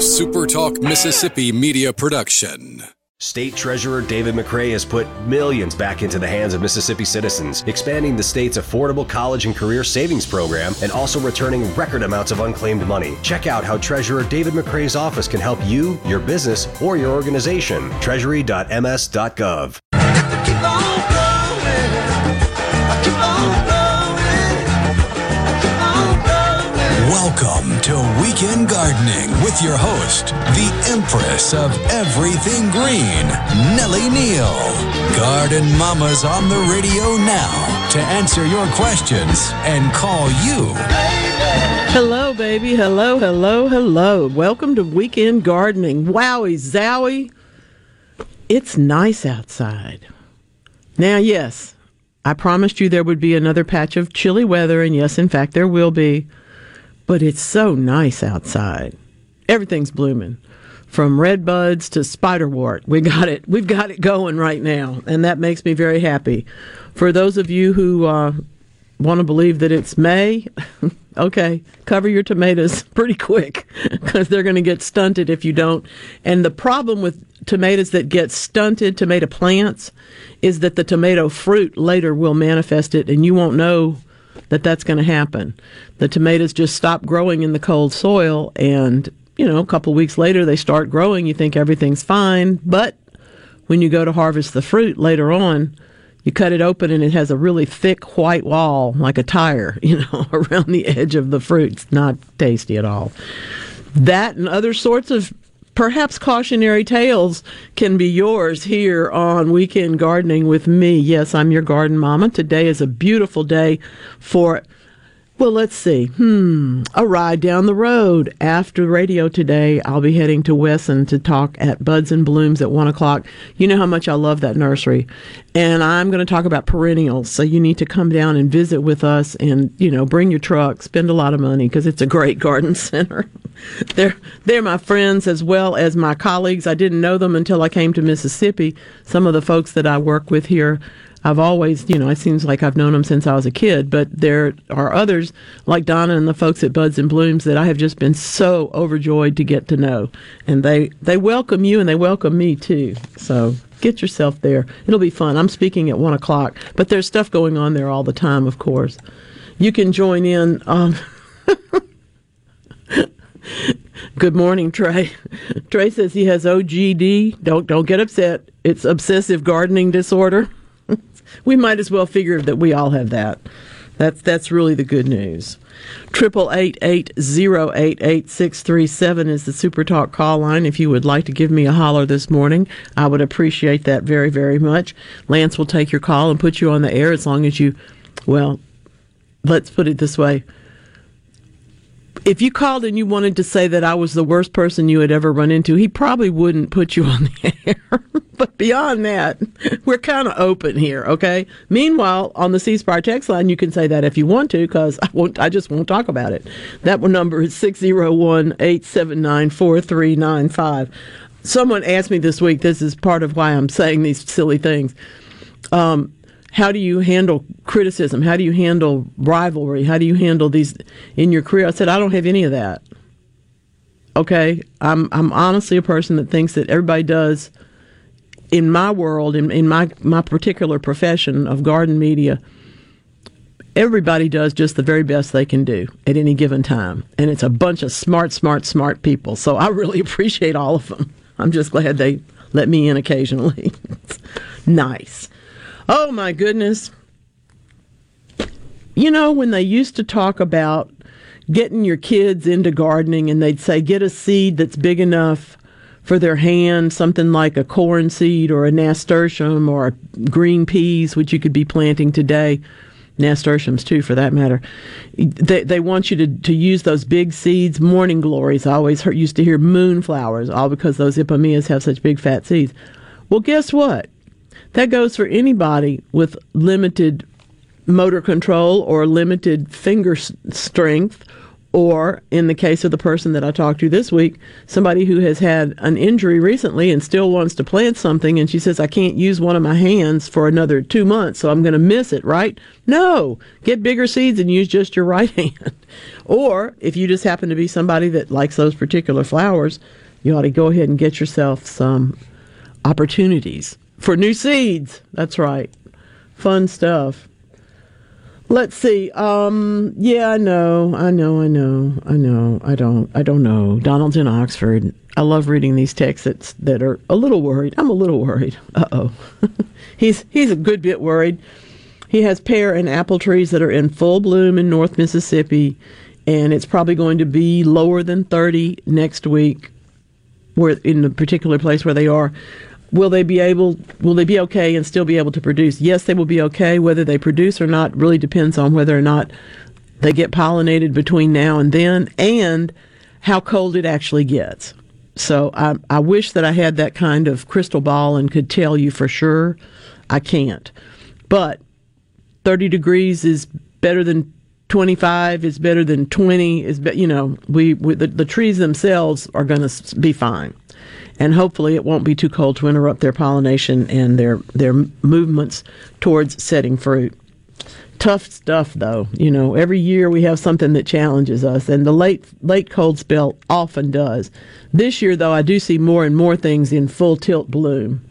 SuperTalk Mississippi media production. State Treasurer David McRae has put millions back into the hands of Mississippi citizens, expanding the state's affordable college and career savings program and also returning record amounts of unclaimed money. Check out how Treasurer David McRae's office can help you, your business, or your organization. Treasury.ms.gov. Welcome to Weekend Gardening with your host, the Empress of Everything Green, Nellie Neal. Garden Mama's on the radio now to answer your questions and call you. Hello, baby. Hello, hello, hello. Welcome to Weekend Gardening. Wowie zowie. It's nice outside. Now, yes, I promised you there would be another patch of chilly weather, and yes, in fact, there will be. But it's so nice outside. Everything's blooming. From red buds to spiderwort. We got it. We've got it going right now, and that makes me very happy. For those of you who uh, want to believe that it's May, okay, cover your tomatoes pretty quick because they're going to get stunted if you don't. And the problem with tomatoes that get stunted, tomato plants, is that the tomato fruit later will manifest it and you won't know that that's going to happen. The tomatoes just stop growing in the cold soil and you know, a couple weeks later they start growing, you think everything's fine, but when you go to harvest the fruit later on, you cut it open and it has a really thick white wall like a tire, you know, around the edge of the fruit. It's not tasty at all. That and other sorts of perhaps cautionary tales can be yours here on Weekend Gardening with me. Yes, I'm your garden mama. Today is a beautiful day for well, let's see. Hmm. A ride down the road. After radio today, I'll be heading to Wesson to talk at Buds and Blooms at 1 o'clock. You know how much I love that nursery. And I'm going to talk about perennials. So you need to come down and visit with us and, you know, bring your truck, spend a lot of money because it's a great garden center. they're, they're my friends as well as my colleagues. I didn't know them until I came to Mississippi. Some of the folks that I work with here I've always, you know, it seems like I've known them since I was a kid, but there are others like Donna and the folks at Buds and Blooms that I have just been so overjoyed to get to know. And they, they welcome you and they welcome me too. So get yourself there. It'll be fun. I'm speaking at one o'clock, but there's stuff going on there all the time, of course. You can join in. Um, Good morning, Trey. Trey says he has OGD. Don't don't get upset. It's obsessive gardening disorder we might as well figure that we all have that. That's that's really the good news. Triple eight eight zero eight eight six three seven is the Super Talk call line. If you would like to give me a holler this morning, I would appreciate that very very much. Lance will take your call and put you on the air as long as you, well, let's put it this way if you called and you wanted to say that I was the worst person you had ever run into, he probably wouldn't put you on the air. but beyond that, we're kind of open here, okay? Meanwhile, on the C Spire text line, you can say that if you want to, because I won't. I just won't talk about it. That number is 601-879-4395. Someone asked me this week. This is part of why I'm saying these silly things. Um, how do you handle criticism? How do you handle rivalry? How do you handle these in your career? I said, I don't have any of that. Okay, I'm I'm honestly a person that thinks that everybody does in my world, in, in my my particular profession of garden media, everybody does just the very best they can do at any given time. And it's a bunch of smart, smart, smart people. So I really appreciate all of them. I'm just glad they let me in occasionally. nice. Oh my goodness. You know, when they used to talk about getting your kids into gardening and they'd say, get a seed that's big enough for their hand, something like a corn seed or a nasturtium or a green peas, which you could be planting today, nasturtiums too, for that matter. They, they want you to, to use those big seeds, morning glories. I always heard, used to hear moonflowers, all because those ipomoeas have such big fat seeds. Well, guess what? That goes for anybody with limited motor control or limited finger strength Or, in the case of the person that I talked to this week, somebody who has had an injury recently and still wants to plant something, and she says, I can't use one of my hands for another two months, so I'm going to miss it, right? No, get bigger seeds and use just your right hand. or, if you just happen to be somebody that likes those particular flowers, you ought to go ahead and get yourself some opportunities for new seeds. That's right. Fun stuff. Let's see. Um, yeah, I know, I know, I know, I know. I don't, I don't know. Donald's in Oxford. I love reading these texts that, that are a little worried. I'm a little worried. Uh oh. he's he's a good bit worried. He has pear and apple trees that are in full bloom in North Mississippi, and it's probably going to be lower than 30 next week. Where in the particular place where they are, will they be able will they be okay and still be able to produce? Yes they will be okay whether they produce or not really depends on whether or not they get pollinated between now and then and how cold it actually gets. So I, I wish that i had that kind of crystal ball and could tell you for sure. I can't. But 30 degrees is better than 25 is better than 20 is be, you know we, we the, the trees themselves are going to be fine and hopefully it won't be too cold to interrupt their pollination and their their movements towards setting fruit. Tough stuff, though. You know, every year we have something that challenges us, and the late late cold spell often does. This year, though, I do see more and more things in full tilt bloom.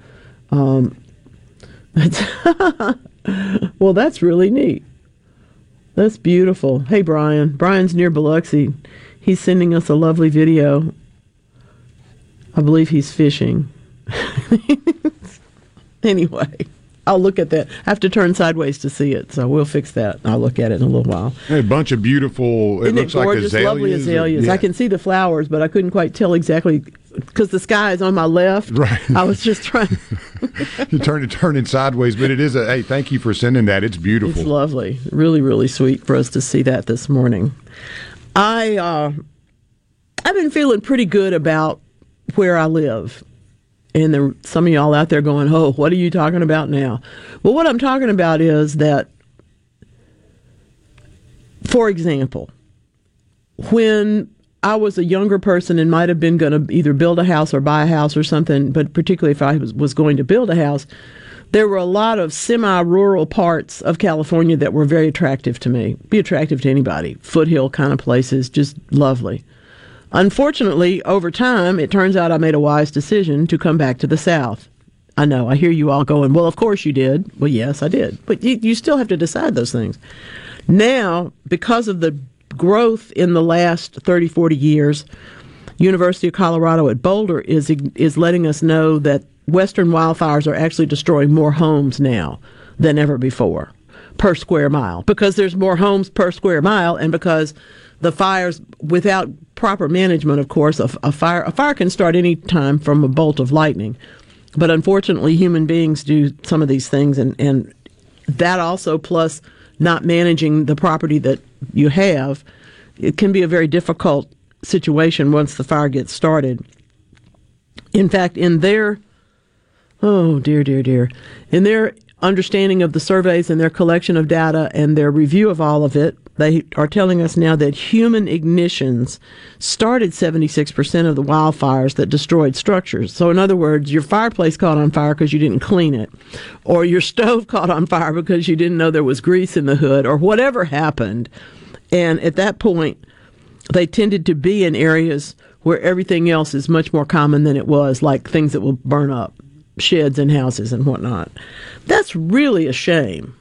Um, well, that's really neat. That's beautiful. Hey, Brian. Brian's near Biloxi. He's sending us a lovely video I believe he's fishing. anyway, I'll look at that. I have to turn sideways to see it, so we'll fix that. I'll look at it in a little while. A bunch of beautiful. It Isn't looks it gorgeous, like azaleas. lovely azaleas. Yeah. I can see the flowers, but I couldn't quite tell exactly because the sky is on my left. Right. I was just trying. you turn it turning sideways, but it is a. Hey, thank you for sending that. It's beautiful. It's lovely. Really, really sweet for us to see that this morning. I uh, I've been feeling pretty good about where I live. And there, some of y'all out there going, "Oh, what are you talking about now?" Well, what I'm talking about is that, for example, when I was a younger person and might have been going to either build a house or buy a house or something, but particularly if I was, was going to build a house, there were a lot of semi rural parts of California that were very attractive to me. Be attractive to anybody. Foothill kind of places, just lovely. Unfortunately, over time, it turns out I made a wise decision to come back to the South. I know, I hear you all going, well, of course you did. Well, yes, I did. But you, you still have to decide those things. Now, because of the growth in the last 30, 40 years, University of Colorado at Boulder is, is letting us know that western wildfires are actually destroying more homes now than ever before per square mile because there's more homes per square mile and because the fires without proper management, of course, a, a, fire a fire can start any time from a bolt of lightning, but unfortunately, human beings do some of these things, and and that also plus not managing the property that you have, it can be a very difficult situation once the fire gets started. In fact, in their oh dear dear dear, in their understanding of the surveys and their collection of data and their review of all of it, they are telling us now that human ignitions started 76% of the wildfires that destroyed structures. So, in other words, your fireplace caught on fire because you didn't clean it, or your stove caught on fire because you didn't know there was grease in the hood, or whatever happened. And at that point, they tended to be in areas where everything else is much more common than it was, like things that will burn up, sheds and houses and whatnot. That's really a shame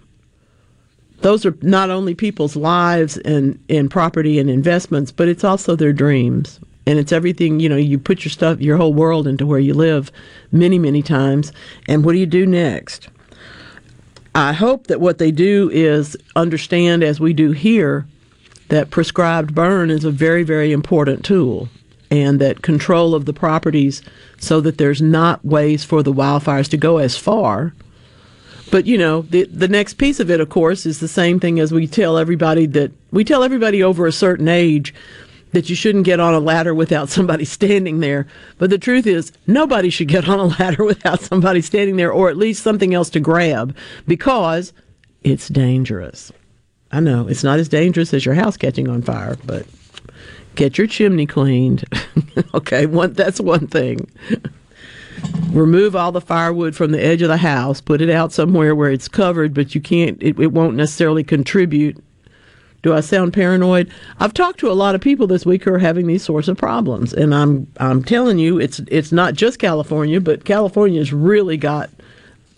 those are not only people's lives and, and property and investments, but it's also their dreams. And it's everything, you know, you put your stuff, your whole world into where you live many, many times. And what do you do next? I hope that what they do is understand, as we do here, that prescribed burn is a very, very important tool and that control of the properties so that there's not ways for the wildfires to go as far but you know, the the next piece of it, of course, is the same thing as we tell everybody that we tell everybody over a certain age that you shouldn't get on a ladder without somebody standing there. But the truth is, nobody should get on a ladder without somebody standing there, or at least something else to grab, because it's dangerous. I know it's not as dangerous as your house catching on fire, but Get your chimney cleaned. okay, one that's one thing. Remove all the firewood from the edge of the house. Put it out somewhere where it's covered, but you can't. It, it won't necessarily contribute. Do I sound paranoid? I've talked to a lot of people this week who are having these sorts of problems, and I'm I'm telling you, it's it's not just California, but California's really got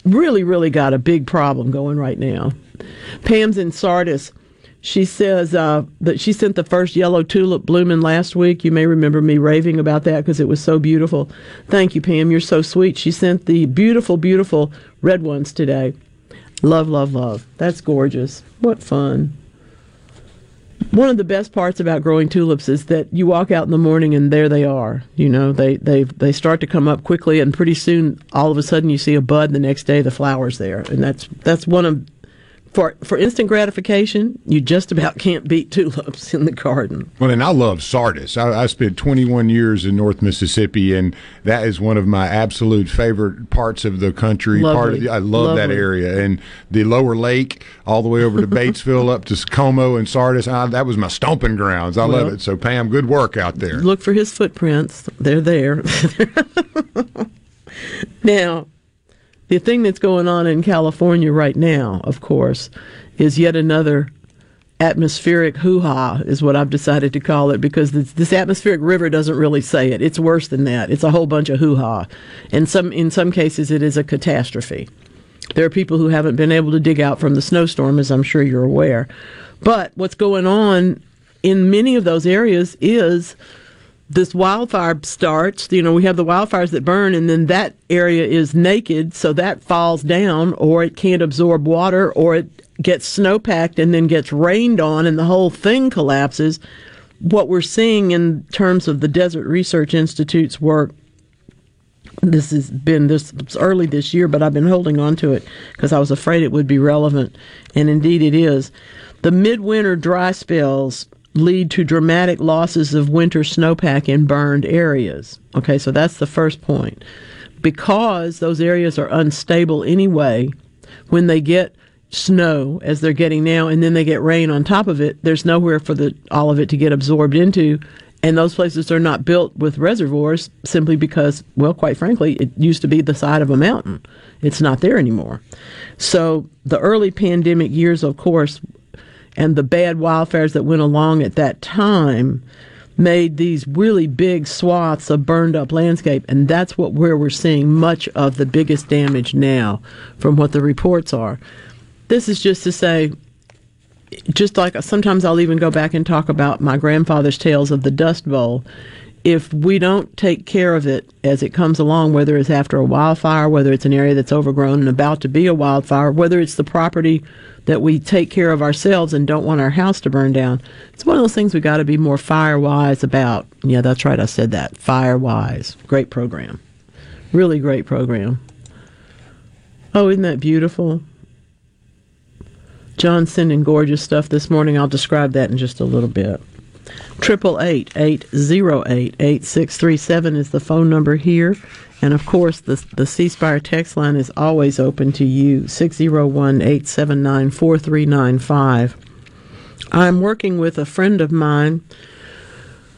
really really got a big problem going right now. Pam's in Sardis she says uh, that she sent the first yellow tulip blooming last week. You may remember me raving about that because it was so beautiful. Thank you, Pam. You're so sweet. She sent the beautiful, beautiful red ones today. Love, love, love. That's gorgeous. What fun. One of the best parts about growing tulips is that you walk out in the morning and there they are. You know, they they they start to come up quickly and pretty soon all of a sudden you see a bud the next day the flowers there. And that's that's one of for for instant gratification, you just about can't beat tulips in the garden. Well, and I love Sardis. I, I, spent 21 years in North Mississippi, and that is one of my absolute favorite parts of the country. Lovely. Part of the, I love Lovely. that area, and the Lower Lake, all the way over to Batesville, up to Como and Sardis. I, that was my stomping grounds. I Well, love it. So, Pam, good work out there. Look for his footprints; they're there. now, the thing that's going on in California right now, of course, is yet another atmospheric hoo-ha is what I've decided to call it because this, this atmospheric river doesn't really say it. It's worse than that. It's a whole bunch of hoo-ha, and some in some cases it is a catastrophe. There are people who haven't been able to dig out from the snowstorm, as I'm sure you're aware. But what's going on in many of those areas is this wildfire starts. You know, we have the wildfires that burn, and then that area is naked, so that falls down, or it can't absorb water, or it gets snowpacked and then gets rained on, and the whole thing collapses. What we're seeing in terms of the Desert Research Institute's work this has been this early this year, but I've been holding on to it because I was afraid it would be relevant, and indeed it is. The midwinter dry spells lead to dramatic losses of winter snowpack in burned areas. Okay, so that's the first point. Because those areas are unstable anyway, when they get snow as they're getting now and then they get rain on top of it, there's nowhere for the all of it to get absorbed into. And those places are not built with reservoirs simply because, well, quite frankly, it used to be the side of a mountain. It's not there anymore. So the early pandemic years, of course, and the bad wildfires that went along at that time made these really big swaths of burned up landscape and that's what where we're seeing much of the biggest damage now from what the reports are this is just to say just like sometimes I'll even go back and talk about my grandfather's tales of the Dust Bowl. If we don't take care of it as it comes along, whether it's after a wildfire, whether it's an area that's overgrown and about to be a wildfire, whether it's the property that we take care of ourselves and don't want our house to burn down, it's one of those things we got to be more fire wise about. Yeah, that's right, I said that. Fire wise. Great program. Really great program. Oh, isn't that beautiful? John sending gorgeous stuff this morning. I'll describe that in just a little bit. Triple eight eight zero eight eight six three seven is the phone number here, and of course the the C Spire text line is always open to you 601-879-4395. I'm working with a friend of mine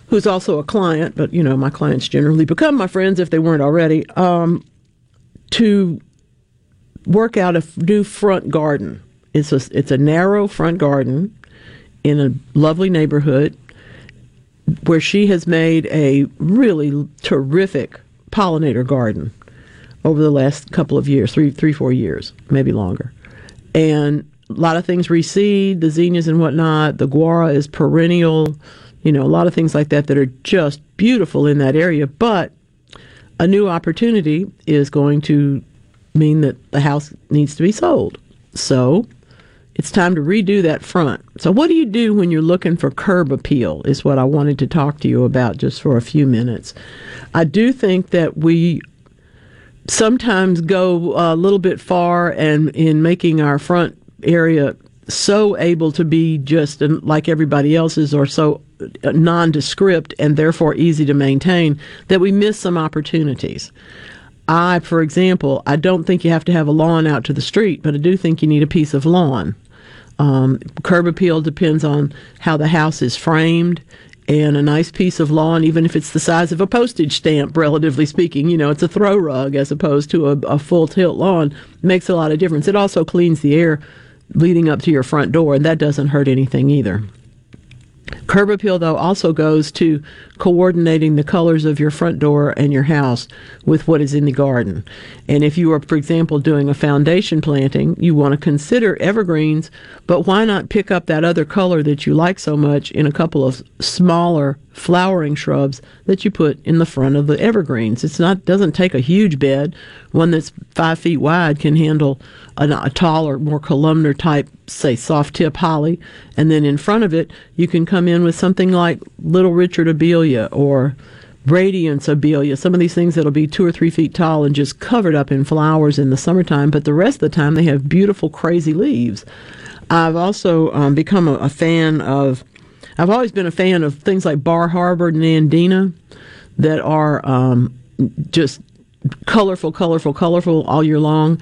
who's also a client, but you know my clients generally become my friends if they weren't already. Um, to work out a new front garden. It's a it's a narrow front garden in a lovely neighborhood where she has made a really terrific pollinator garden over the last couple of years, three three four years, maybe longer, and a lot of things reseed, the zinnias and whatnot. The gaura is perennial, you know, a lot of things like that that are just beautiful in that area. But a new opportunity is going to mean that the house needs to be sold. So it's time to redo that front. So, what do you do when you're looking for curb appeal? Is what I wanted to talk to you about just for a few minutes. I do think that we sometimes go a little bit far and in making our front area so able to be just like everybody else's or so nondescript and therefore easy to maintain that we miss some opportunities. I, for example, I don't think you have to have a lawn out to the street, but I do think you need a piece of lawn. Um, curb appeal depends on how the house is framed and a nice piece of lawn, even if it's the size of a postage stamp, relatively speaking. You know, it's a throw rug as opposed to a, a full tilt lawn. Makes a lot of difference. It also cleans the air leading up to your front door, and that doesn't hurt anything either. Curb appeal, though, also goes to coordinating the colors of your front door and your house with what is in the garden. And if you are, for example, doing a foundation planting, you want to consider evergreens, but why not pick up that other color that you like so much in a couple of smaller flowering shrubs that you put in the front of the evergreens? It's not doesn't take a huge bed. One that's five feet wide can handle a, a taller, more columnar type, say soft tip holly, and then in front of it you can come in with something like Little Richard Abelia or Radiance Abelia, some of these things that'll be two or three feet tall and just covered up in flowers in the summertime, but the rest of the time they have beautiful, crazy leaves. I've also um, become a, a, fan of, I've always been a fan of things like Bar Harbor and Nandina that are um, just colorful, colorful, colorful all year long.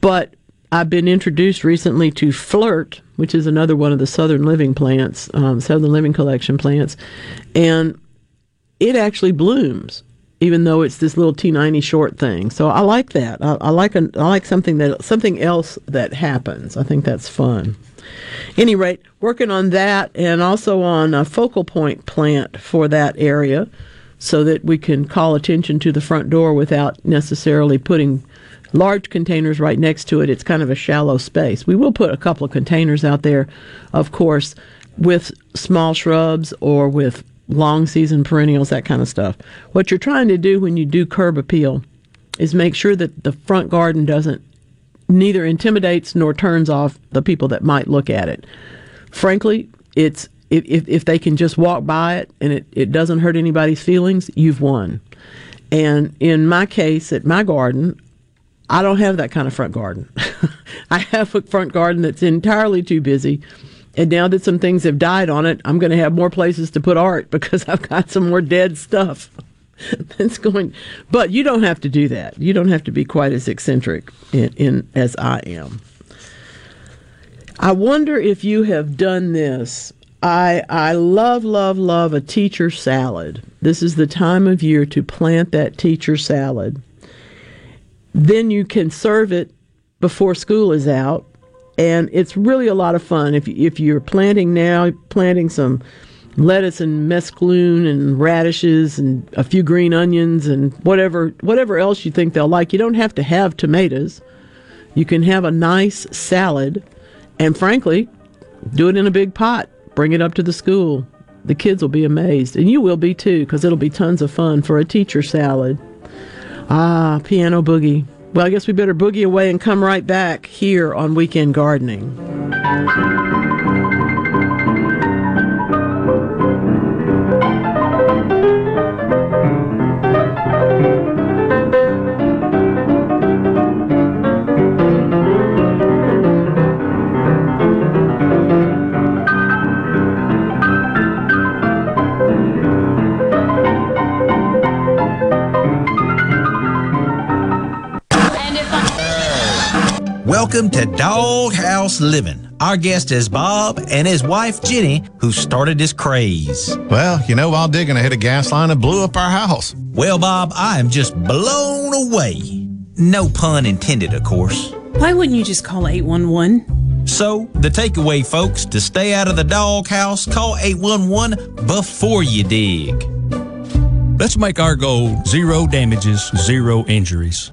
But I've been introduced recently to Flirt, which is another one of the Southern Living plants, um, Southern Living Collection plants, and it actually blooms, even though it's this little T90 short thing. So I like that. I, I like a, I like something that something else that happens. I think that's fun. Any rate, working on that and also on a focal point plant for that area so that we can call attention to the front door without necessarily putting large containers right next to it. It's kind of a shallow space. We will put a couple of containers out there, of course, with small shrubs or with long season perennials, that kind of stuff. What you're trying to do when you do curb appeal is make sure that the front garden doesn't neither intimidates nor turns off the people that might look at it. Frankly, it's if, if they can just walk by it and it, it doesn't hurt anybody's feelings, you've won. And in my case, at my garden, I don't have that kind of front garden. I have a front garden that's entirely too busy. And now that some things have died on it, I'm going to have more places to put art because I've got some more dead stuff. that's going but you don't have to do that. You don't have to be quite as eccentric in, in as I am. I wonder if you have done this. I I love love love a teacher salad. This is the time of year to plant that teacher salad then you can serve it before school is out, and it's really a lot of fun. If if you're planting now, planting some lettuce and mesclun and radishes and a few green onions and whatever whatever else you think they'll like. You don't have to have tomatoes. You can have a nice salad, and frankly, do it in a big pot. Bring it up to the school. The kids will be amazed, and you will be too, because it'll be tons of fun for a teacher salad. Ah, piano boogie. Well, I guess we better boogie away and come right back here on Weekend Gardening. Welcome to Doghouse Living. Our guest is Bob and his wife Jenny, who started this craze. Well, you know, while digging, I hit a gas line and blew up our house. Well, Bob, I am just blown away. No pun intended, of course. Why wouldn't you just call 811? So, the takeaway, folks, to stay out of the doghouse, call 811 before you dig. Let's make our goal zero damages, zero injuries.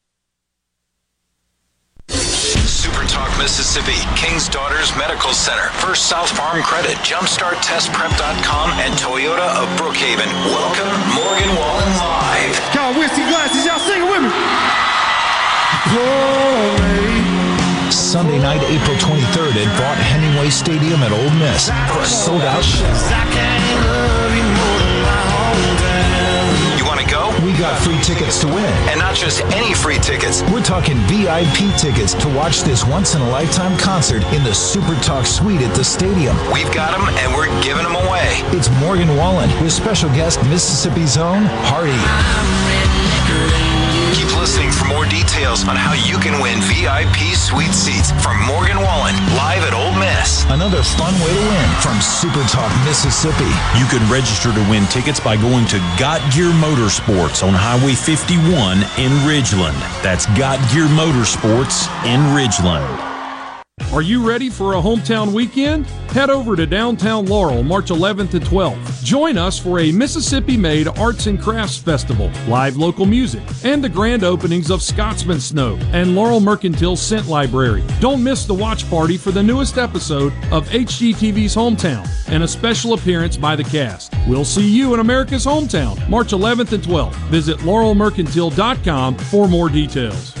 Daughters Center, First South Farm Credit, JumpstartTestPrep.com, and Toyota of Brookhaven. Welcome, Morgan Wallen Live. Y'all whiskey glasses, y'all sing with me. Sunday night, April 23rd at Vaught Hemingway Stadium at Ole Miss for a sold out show. Got free tickets to win. And not just any free tickets. We're talking VIP tickets to watch this once in a lifetime concert in the Super Talk Suite at the stadium. We've got them and we're giving them away. It's Morgan Wallen with special guest Mississippi's own Hardy. Keep listening for more details on how you can win VIP suite seats from Morgan Wallen live at Ole Miss. Another fun way to win from Super Talk Mississippi. You can register to win tickets by going to Got Gear Motorsports on Highway 51 in Ridgeland. That's Got Gear Motorsports in Ridgeland. Are you ready for a hometown weekend? Head over to downtown Laurel March 11th to 12th. Join us for a Mississippi made arts and crafts festival, live local music, and the grand openings of Scotsman Snow and Laurel Mercantile Scent Library. Don't miss the watch party for the newest episode of HGTV's Hometown and a special appearance by the cast. We'll see you in America's hometown March 11th and 12th. Visit laurelmercantile.com for more details.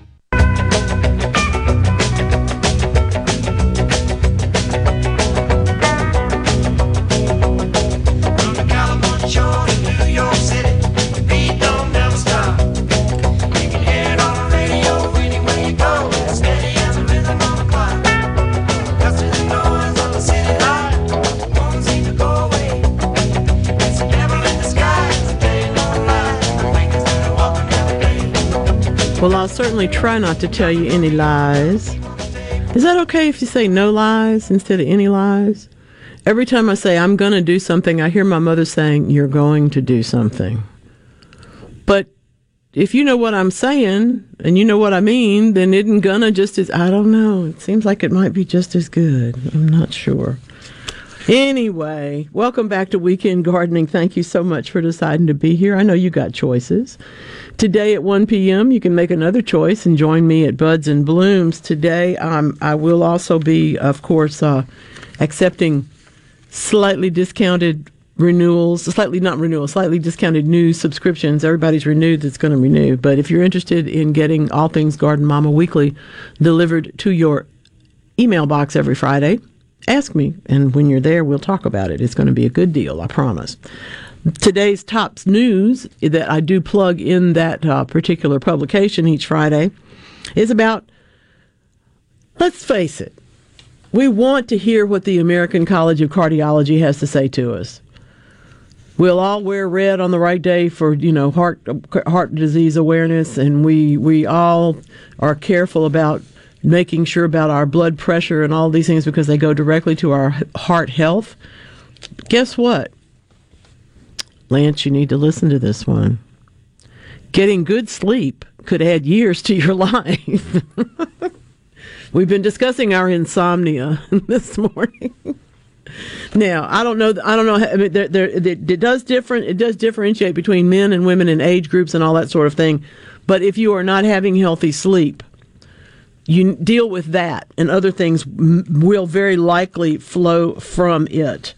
Well, I'll certainly try not to tell you any lies. Is that okay if you say no lies instead of any lies? Every time I say I'm going to do something, I hear my mother saying, You're going to do something. But if you know what I'm saying and you know what I mean, then isn't gonna just as, I don't know. It seems like it might be just as good. I'm not sure. Anyway, welcome back to Weekend Gardening. Thank you so much for deciding to be here. I know you got choices. Today at 1 p.m., you can make another choice and join me at Buds and Blooms. Today, um, I will also be, of course, uh, accepting slightly discounted renewals, slightly not renewals, slightly discounted new subscriptions. Everybody's renewed that's going to renew. But if you're interested in getting All Things Garden Mama Weekly delivered to your email box every Friday, ask me. And when you're there, we'll talk about it. It's going to be a good deal, I promise. Today's tops news that I do plug in that uh, particular publication each Friday is about, let's face it, we want to hear what the American College of Cardiology has to say to us. We'll all wear red on the right day for you know heart heart disease awareness, and we we all are careful about making sure about our blood pressure and all these things because they go directly to our heart health. Guess what? Lance, you need to listen to this one. Getting good sleep could add years to your life. We've been discussing our insomnia this morning. now, I don't know. I don't know. I mean, there, there, it does different. It does differentiate between men and women and age groups and all that sort of thing. But if you are not having healthy sleep, you deal with that, and other things m- will very likely flow from it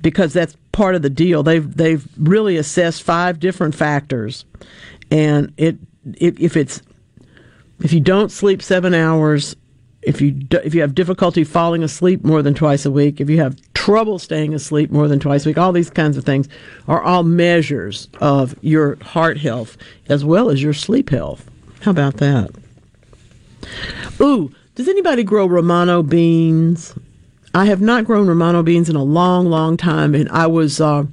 because that's part of the deal. They've they've really assessed five different factors, and it if, if it's if you don't sleep seven hours, if you do, if you have difficulty falling asleep more than twice a week, if you have trouble staying asleep more than twice a week, all these kinds of things are all measures of your heart health as well as your sleep health. How about that? Ooh, does anybody grow Romano beans? I have not grown Romano beans in a long, long time, and I was uh,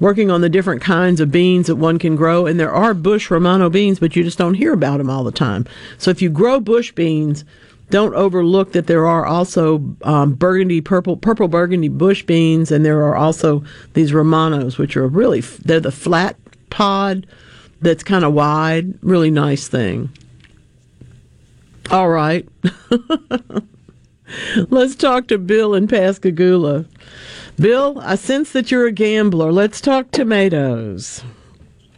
working on the different kinds of beans that one can grow. And there are bush Romano beans, but you just don't hear about them all the time. So if you grow bush beans, don't overlook that there are also um, burgundy, purple, purple burgundy bush beans, and there are also these Romanos, which are really they're the flat pod that's kind of wide, really nice thing. All right. Let's talk to Bill in Pascagoula. Bill, I sense that you're a gambler. Let's talk tomatoes.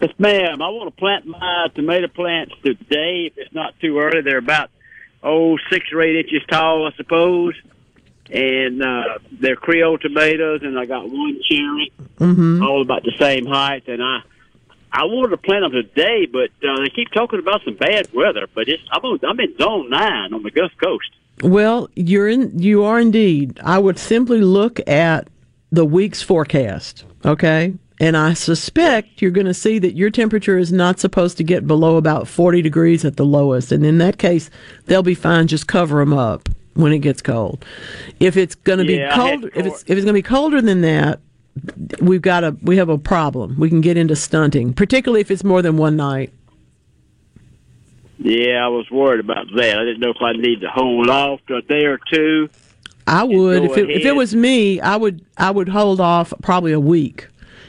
Yes, ma'am. I want to plant my tomato plants today. If it's not too early, they're about oh six or eight inches tall, I suppose, and uh, they're Creole tomatoes. And I got one cherry, mm-hmm. all about the same height. And I I wanted to plant them today, but uh, they keep talking about some bad weather. But it's I'm, on, I'm in zone nine on the Gulf Coast. Well, you're in. You are indeed. I would simply look at the week's forecast. Okay. And I suspect you're going to see that your temperature is not supposed to get below about 40 degrees at the lowest. And in that case, they'll be fine. Just cover them up when it gets cold. If it's going to Yeah, be cold, if it's if it's going to be colder than that, we've got a we have a problem. We can get into stunting, particularly if it's more than one night. Yeah, I was worried about that. I didn't know if I need to hold off a day or two. I would if it, if it was me, I would I would hold off probably a week,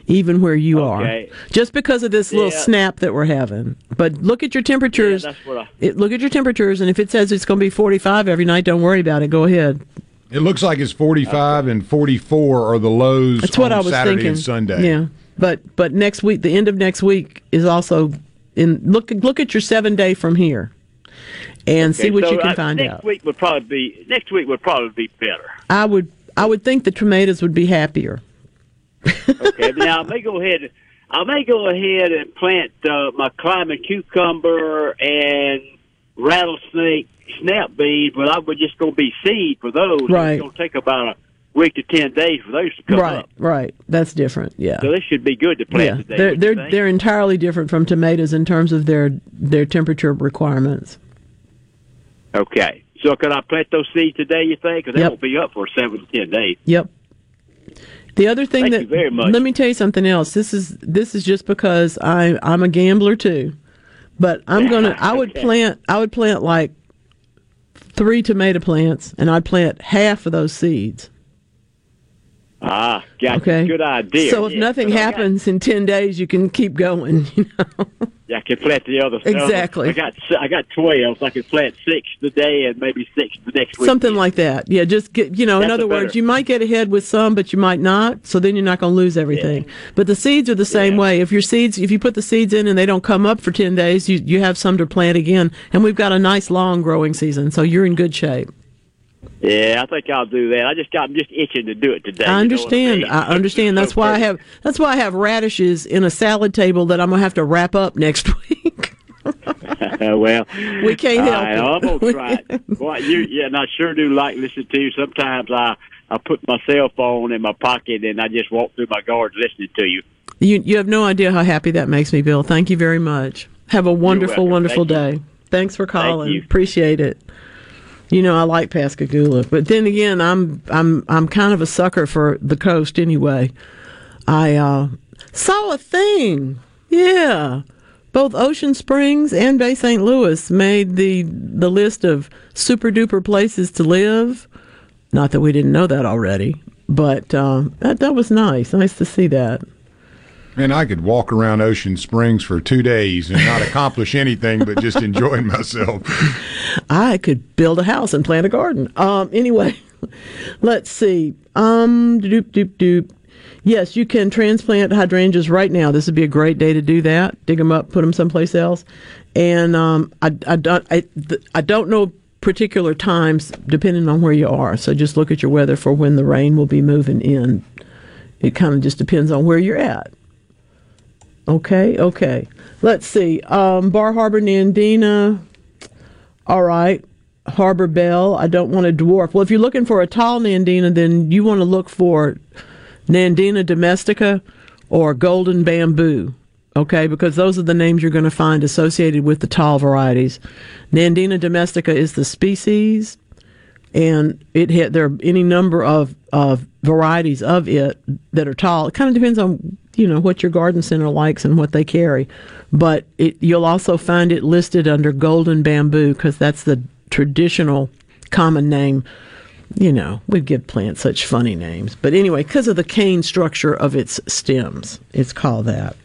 even where you Okay. are, just because of this little snap that we're having. But look at your temperatures. Yeah, I- it, look at your temperatures, and if it says it's going to be 45 every night, don't worry about it. Go ahead. It looks like it's 45 and 44 are the lows That's what on I was Saturday thinking. and Sunday. Yeah, but but next week, the end of next week is also in. Look look at your seven day from here, and see what so, you can uh, find next out. week would probably be next week would probably be better. I would I would think the tomatoes would be happier. Okay, now I may go ahead. I may go ahead and plant uh, my climbing cucumber and rattlesnake snap beans, but I would just going to be seed for those. Right. It's going to take about a week to ten days for those to come right, up. right. That's different. Yeah. So this should be good to plant yeah, today. they're they're think? they're entirely different from tomatoes in terms of their their temperature requirements. Okay. So can I plant those seeds today? You think? Because they Yep. won't be up for seven to ten days. Yep. The other thing Thank that you very much. let me tell you something else. This is this is just because I I'm a gambler too, but I'm gonna I would Okay. plant I would plant like three tomato plants and I'd plant half of those seeds. Ah, got Okay. good idea. So if Yeah, nothing I got- happens in ten days, you can keep going. You know. Yeah, I can plant the other stuff. Exactly. I got I got twelve, so I can plant six today and maybe six the next week. Something like that. Yeah, just get, you know, in other words, you might get ahead with some, but you might not. So then you're not going to lose everything. But the seeds are the same way. If your seeds, if you put the seeds in and they don't come up for 10 days, you, you have some to plant again. And we've got a nice long growing season. So you're in good shape. Yeah, I think I'll do that. I just got I'm just itching to do it today. I you know understand. mean? I understand. That's why I have, that's why I have radishes in a salad table that I'm going to have to wrap up next week. well, We can't help I, it. I'm gonna try it. Boy, you, yeah, and I sure do like listening to you. Sometimes I I put my cell phone in my pocket and I just walk through my garden listening to you. You you have no idea how happy that makes me, Bill. Thank you very much. Have a wonderful, wonderful Thank day. Thanks for calling. you. Appreciate it. You know I like Pascagoula, but then again, I'm I'm I'm kind of a sucker for the coast anyway. I uh, saw a thing. Yeah. Both Ocean Springs and Bay St. Louis made the the list of super duper places to live. Not that we didn't know that already, but uh, that that was nice. Nice to see that. Man, I could walk around Ocean Springs for two days and not accomplish anything but just enjoying myself. I could build a house and plant a garden. Um, anyway, let's see. Um, doop doop doop. Yes, you can transplant hydrangeas right now. This would be a great day to do that. Dig them up, put them someplace else. And um, I, I don't, I, I don't know particular times depending on where you are. So just look at your weather for when the rain will be moving in. It kind of just depends on where you're at. Okay, okay. Let's see. Um, Bar Harbor, Nandina. All right. Harbor Bell. I don't want a dwarf. Well, if you're looking for a tall Nandina, then you want to look for Nandina domestica or golden bamboo. Okay, because those are the names you're going to find associated with the tall varieties. Nandina domestica is the species, and it had, there are any number of, of varieties of it that are tall. It kind of depends on you know what your garden center likes and what they carry, but it, you'll also find it listed under golden bamboo because that's the traditional common name. You know, we give plants such funny names, but anyway, because of the cane structure of its stems, it's called that.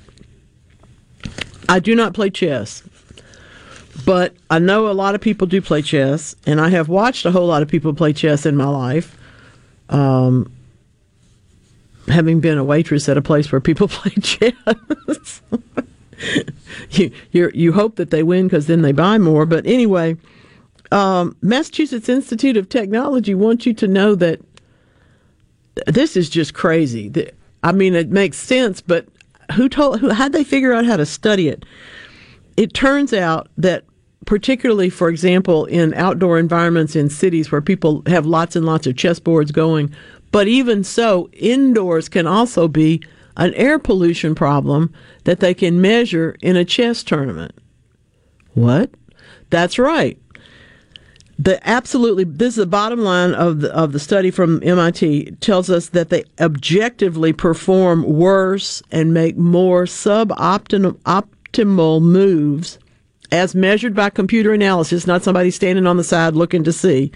I do not play chess, but I know a lot of people do play chess, and I have watched a whole lot of people play chess in my life. Um, having been a waitress at a place where people play chess, you you hope that they win because then they buy more. But anyway, um, Massachusetts Institute of Technology wants you to know that this is just crazy. I mean, it makes sense, but who told? Who, how'd they figure out how to study it? It turns out that particularly, for example, in outdoor environments in cities where people have lots and lots of chessboards going, but even so, indoors can also be an air pollution problem that they can measure in a chess tournament. What? That's right. The absolutely this is the bottom line of the of the study from MIT tells us that they objectively perform worse and make more suboptimal optimal moves as measured by computer analysis, not somebody standing on the side looking to see,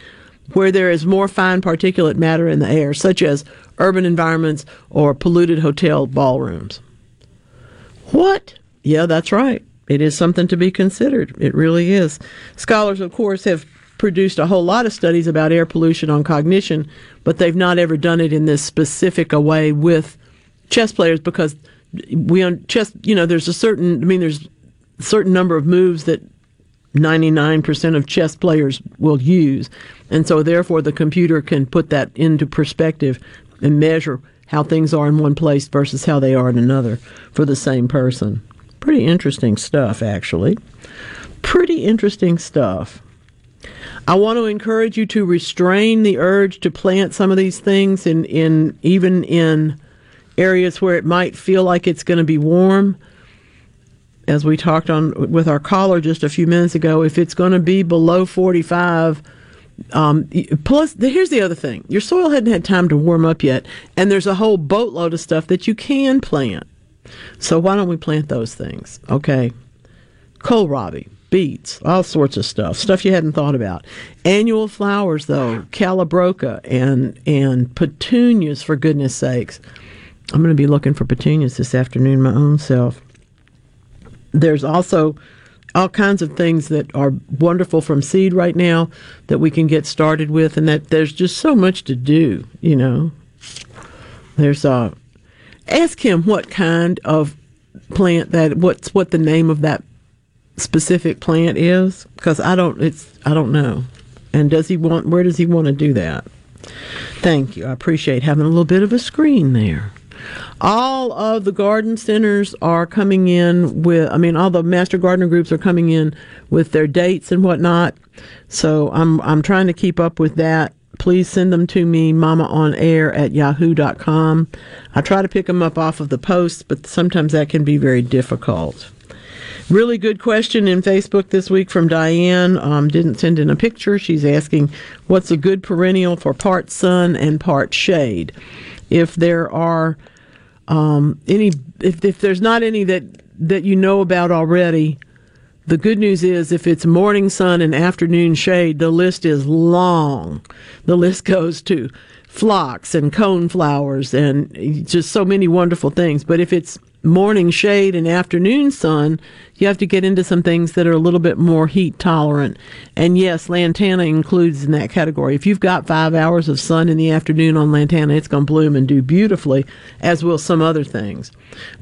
where there is more fine particulate matter in the air, such as urban environments or polluted hotel ballrooms. What? Yeah, that's right. It is something to be considered. It really is. Scholars, of course, have produced a whole lot of studies about air pollution on cognition, but they've not ever done it in this specific a way with chess players because we on chess, you know, there's a certain, I mean, there's a certain number of moves that 99% of chess players will use. And so, therefore, the computer can put that into perspective and measure how things are in one place versus how they are in another for the same person. Pretty interesting stuff, actually. Pretty interesting stuff. I want to encourage you to restrain the urge to plant some of these things in, in even in areas where it might feel like it's going to be warm. As we talked on with our caller just a few minutes ago, if it's going to be below 45, um, plus, here's the other thing your soil hadn't had time to warm up yet, and there's a whole boatload of stuff that you can plant. So, why don't we plant those things? Okay. Kohlrabi, beets, all sorts of stuff, stuff you hadn't thought about. Annual flowers, though, calibrachoa and and petunias, for goodness sakes. I'm going to be looking for petunias this afternoon, my own self. There's also all kinds of things that are wonderful from seed right now that we can get started with, and that there's just so much to do. You know, there's uh, ask him what kind of plant that what's what the name of that specific plant is because I don't it's I don't know. And does he want where does he want to do that? Thank you. I appreciate having a little bit of a screen there. All of the garden centers are coming in with I mean all the master gardener groups are coming in with their dates and whatnot. So I'm I'm trying to keep up with that. Please send them to me, mama on air at yahoo.com. I try to pick them up off of the posts, but sometimes that can be very difficult. Really good question in Facebook this week from Diane. Um, didn't send in a picture. She's asking, what's a good perennial for part sun and part shade? If there are um, any, if, if there's not any that, that you know about already, the good news is if it's morning sun and afternoon shade, the list is long. The list goes to phlox and cone flowers and just so many wonderful things. But if it's morning shade and afternoon sun, you have to get into some things that are a little bit more heat tolerant. And yes, lantana includes in that category. If you've got five hours of sun in the afternoon on lantana, it's going to bloom and do beautifully, as will some other things.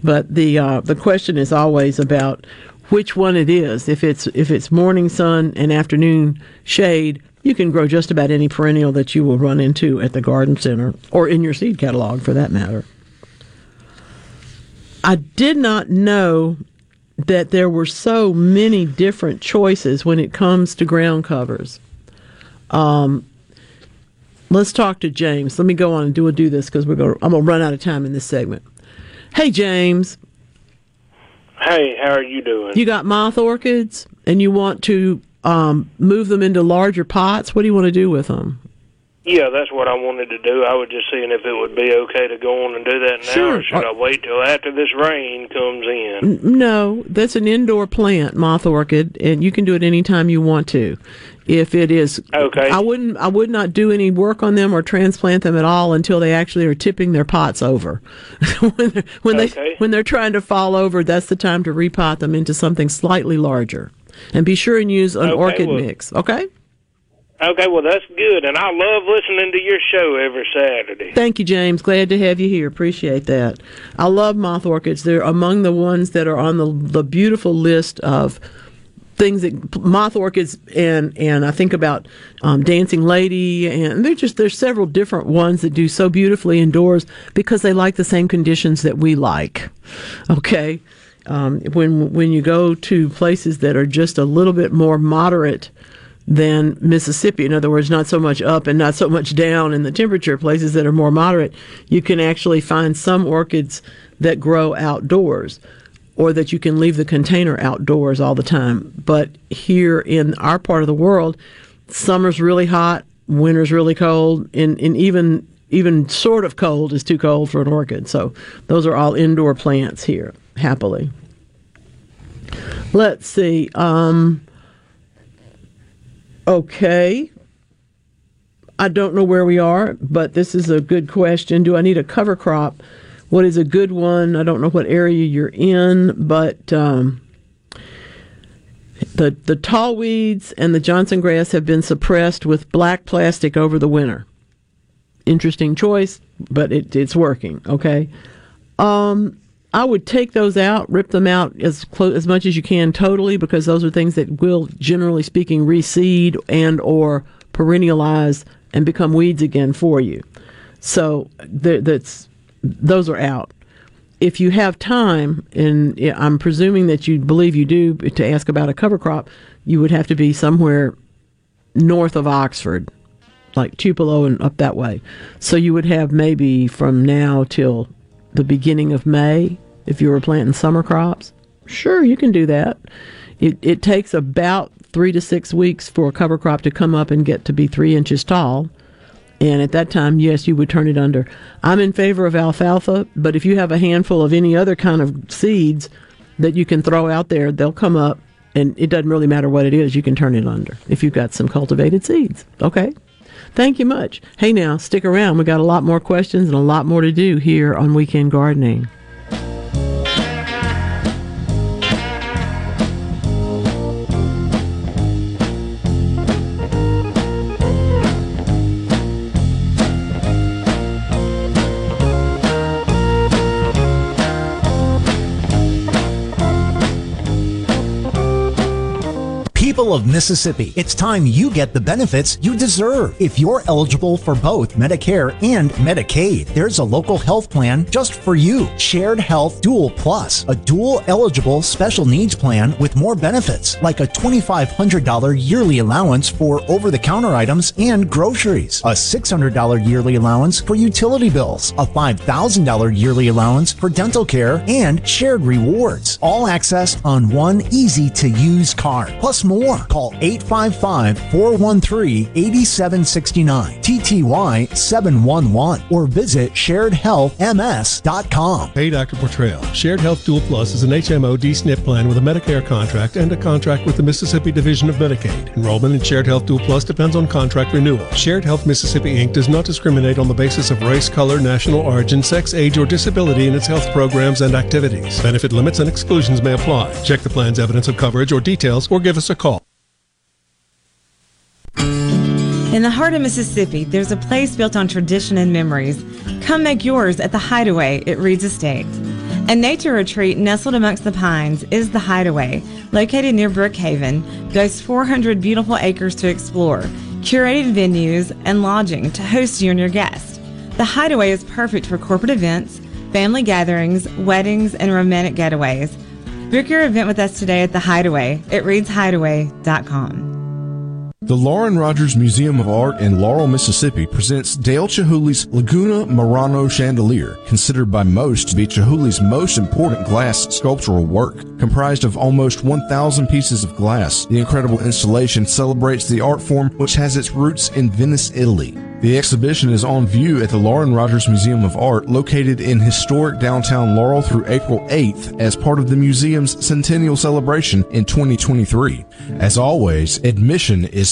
But the uh, the question is always about which one it is. If it's if it's morning sun and afternoon shade You can grow just about any perennial that you will run into at the garden center or in your seed catalog for that matter. I did not know that there were so many different choices when it comes to ground covers. Um, let's talk to James. Let me go on and do a do this because we're going. I'm going to run out of time in this segment. Hey, James. Hey, how are you doing? You got moth orchids, and you want to um, move them into larger pots. What do you want to do with them? Yeah, that's what I wanted to do. I was just seeing if it would be okay to go on and do that now, Sure. or should uh, I wait till after this rain comes in? No, that's an indoor plant, moth orchid, and you can do it anytime you want to. If it is Okay. I wouldn't. I would not do any work on them or transplant them at all until they actually are tipping their pots over. when they're, when Okay. they when they're trying to fall over, that's the time to repot them into something slightly larger. And be sure and use an Okay, orchid well- mix. Okay. Okay, well that's good, and I love listening to your show every Saturday. Thank you, James. Glad to have you here. Appreciate that. I love moth orchids. They're among the ones that are on the the beautiful list of things that moth orchids and and I think about um, dancing lady and they're just there's several different ones that do so beautifully indoors because they like the same conditions that we like. Okay, um, when when you go to places that are just a little bit more moderate than Mississippi. In other words, not so much up and not so much down in the temperature, places that are more moderate, you can actually find some orchids that grow outdoors or that you can leave the container outdoors all the time. But here in our part of the world, summer's really hot, winter's really cold, and, and even even sort of cold is too cold for an orchid. So those are all indoor plants here, happily. Let's see. Um, Okay. I don't know where we are, but this is a good question. Do I need a cover crop? What is a good one? I don't know what area you're in, but um, the the tall weeds and the Johnson grass have been suppressed with black plastic over the winter. Interesting choice, but it, it's working. Okay. Um, I would take those out, rip them out as close as much as you can totally, because those are things that will, generally speaking, reseed and or perennialize and become weeds again for you. So th- that's those are out. If you have time, and I'm presuming that you believe you do, to ask about a cover crop, you would have to be somewhere north of Oxford, like Tupelo and up that way. So you would have maybe from now till the beginning of May if you were planting summer crops. Sure, you can do that. It, it takes about three to six weeks for a cover crop to come up and get to be three inches tall. And at that time, yes, you would turn it under. I'm in favor of alfalfa, but if you have a handful of any other kind of seeds that you can throw out there, they'll come up, and it doesn't really matter what it is, you can turn it under if you've got some cultivated seeds. Okay? Thank you much. Hey, now, stick around. we got a lot more questions and a lot more to do here on Weekend Gardening. People of Mississippi, it's time you get the benefits you deserve. If you're eligible for both Medicare and Medicaid, there's a local health plan just for you. Shared Health Dual Plus, a dual eligible special needs plan with more benefits, like a $2,500 yearly allowance for over the counter items and groceries, a $600 yearly allowance for utility bills, a $5,000 yearly allowance for dental care, and shared rewards. All accessed on one easy to use card. Plus more. Call 855 413 8769, TTY 711, or visit sharedhealthms.com. Hey, Dr. Portrayal. Shared Health Dual Plus is an HMO D-SNP plan with a Medicare contract and a contract with the Mississippi Division of Medicaid. Enrollment in Shared Health Dual Plus depends on contract renewal. Shared Health Mississippi Inc. does not discriminate on the basis of race, color, national origin, sex, age, or disability in its health programs and activities. Benefit limits and exclusions may apply. Check the plan's evidence of coverage or details or give us a call. In the heart of Mississippi, there's a place built on tradition and memories. Come make yours at the Hideaway at Reed's Estate. A nature retreat nestled amongst the pines is the Hideaway, located near Brookhaven, boasts 400 beautiful acres to explore. curated venues, and lodging to host you and your guests. The Hideaway is perfect for corporate events, family gatherings, weddings, and romantic getaways. Book your event with us today at The Hideaway at reedshideaway.com. The Lauren Rogers Museum of Art in Laurel, Mississippi presents Dale Chihuly's Laguna Murano chandelier, considered by most to be Chihuly's most important glass sculptural work. Comprised of almost 1,000 pieces of glass, the incredible installation celebrates the art form which has its roots in Venice, Italy. The exhibition is on view at the Lauren Rogers Museum of Art, located in historic downtown Laurel through April 8th as part of the museum's centennial celebration in 2023. As always, admission is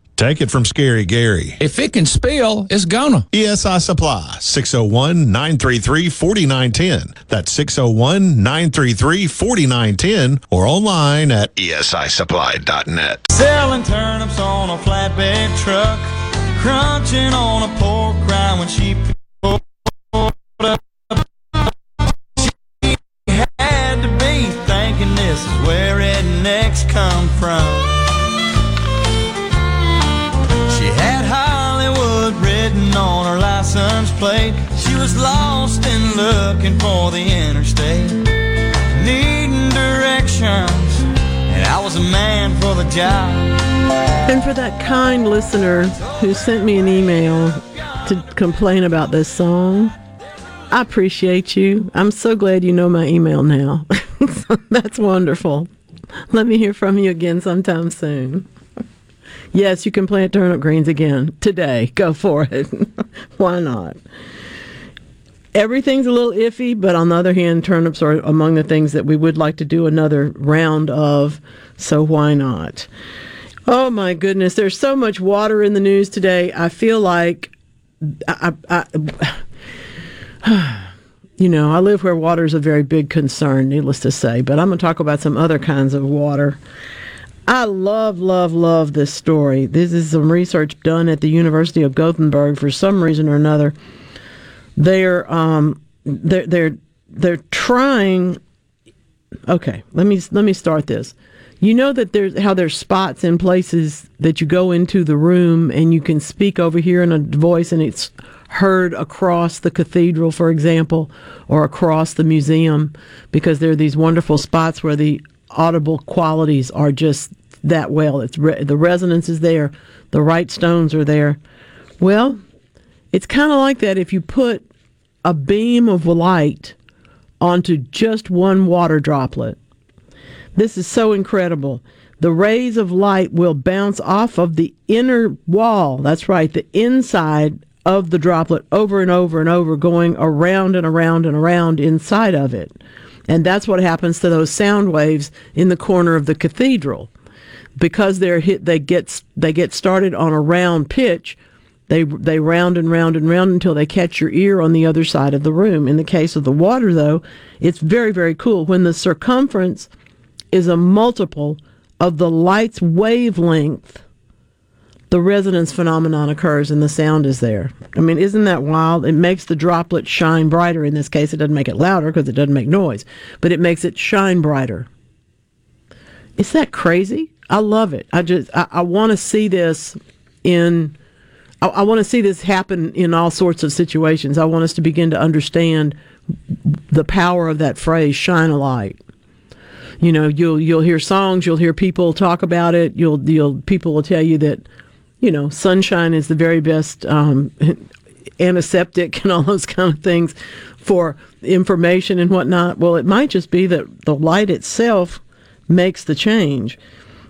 Take it from Scary Gary. If it can spill, it's gonna. ESI Supply, 601 933 4910. That's 601 933 4910 or online at ESISupply.net. Selling turnips on a flatbed truck, crunching on a pork rind when she pulled up. She had to be thinking this is where rednecks come from. She was lost and looking for the interstate, needing directions, and I was a man for the job. And for that kind listener who sent me an email to complain about this song, I appreciate you. I'm so glad you know my email now. That's wonderful. Let me hear from you again sometime soon. Yes, you can plant turnip greens again today. Go for it. Why not? Everything's a little iffy, but on the other hand, turnips are among the things that we would like to do another round of. So why not? Oh my goodness, there's so much water in the news today. I feel like I, I, I you know, I live where water is a very big concern, needless to say, but I'm going to talk about some other kinds of water. I love, love, love this story. This is some research done at the University of Gothenburg for some reason or another. They're um, they're they're they're trying. Okay, let me let me start this. You know that there's how there's spots in places that you go into the room and you can speak over here in a voice and it's heard across the cathedral, for example, or across the museum, because there are these wonderful spots where the audible qualities are just that well. It's re- the resonance is there, the right stones are there. Well, it's kind of like that if you put a beam of light onto just one water droplet. This is so incredible. The rays of light will bounce off of the inner wall. That's right, the inside of the droplet over and over and over, going around and around and around inside of it. And that's what happens to those sound waves in the corner of the cathedral. because they're hit they get they get started on a round pitch they they round and round and round until they catch your ear on the other side of the room in the case of the water though it's very very cool when the circumference is a multiple of the light's wavelength the resonance phenomenon occurs and the sound is there. I mean, isn't that wild? It makes the droplet shine brighter. In this case, it doesn't make it louder because it doesn't make noise, but it makes it shine brighter. Is that crazy? I love it. I just, I, I want to see this in, I, I want to see this happen in all sorts of situations. I want us to begin to understand the power of that phrase, shine a light you know you'll you'll hear songs you'll hear people talk about it you'll you'll people will tell you that you know, sunshine is the very best um, antiseptic and all those kind of things for information and whatnot. Well, it might just be that the light itself makes the change.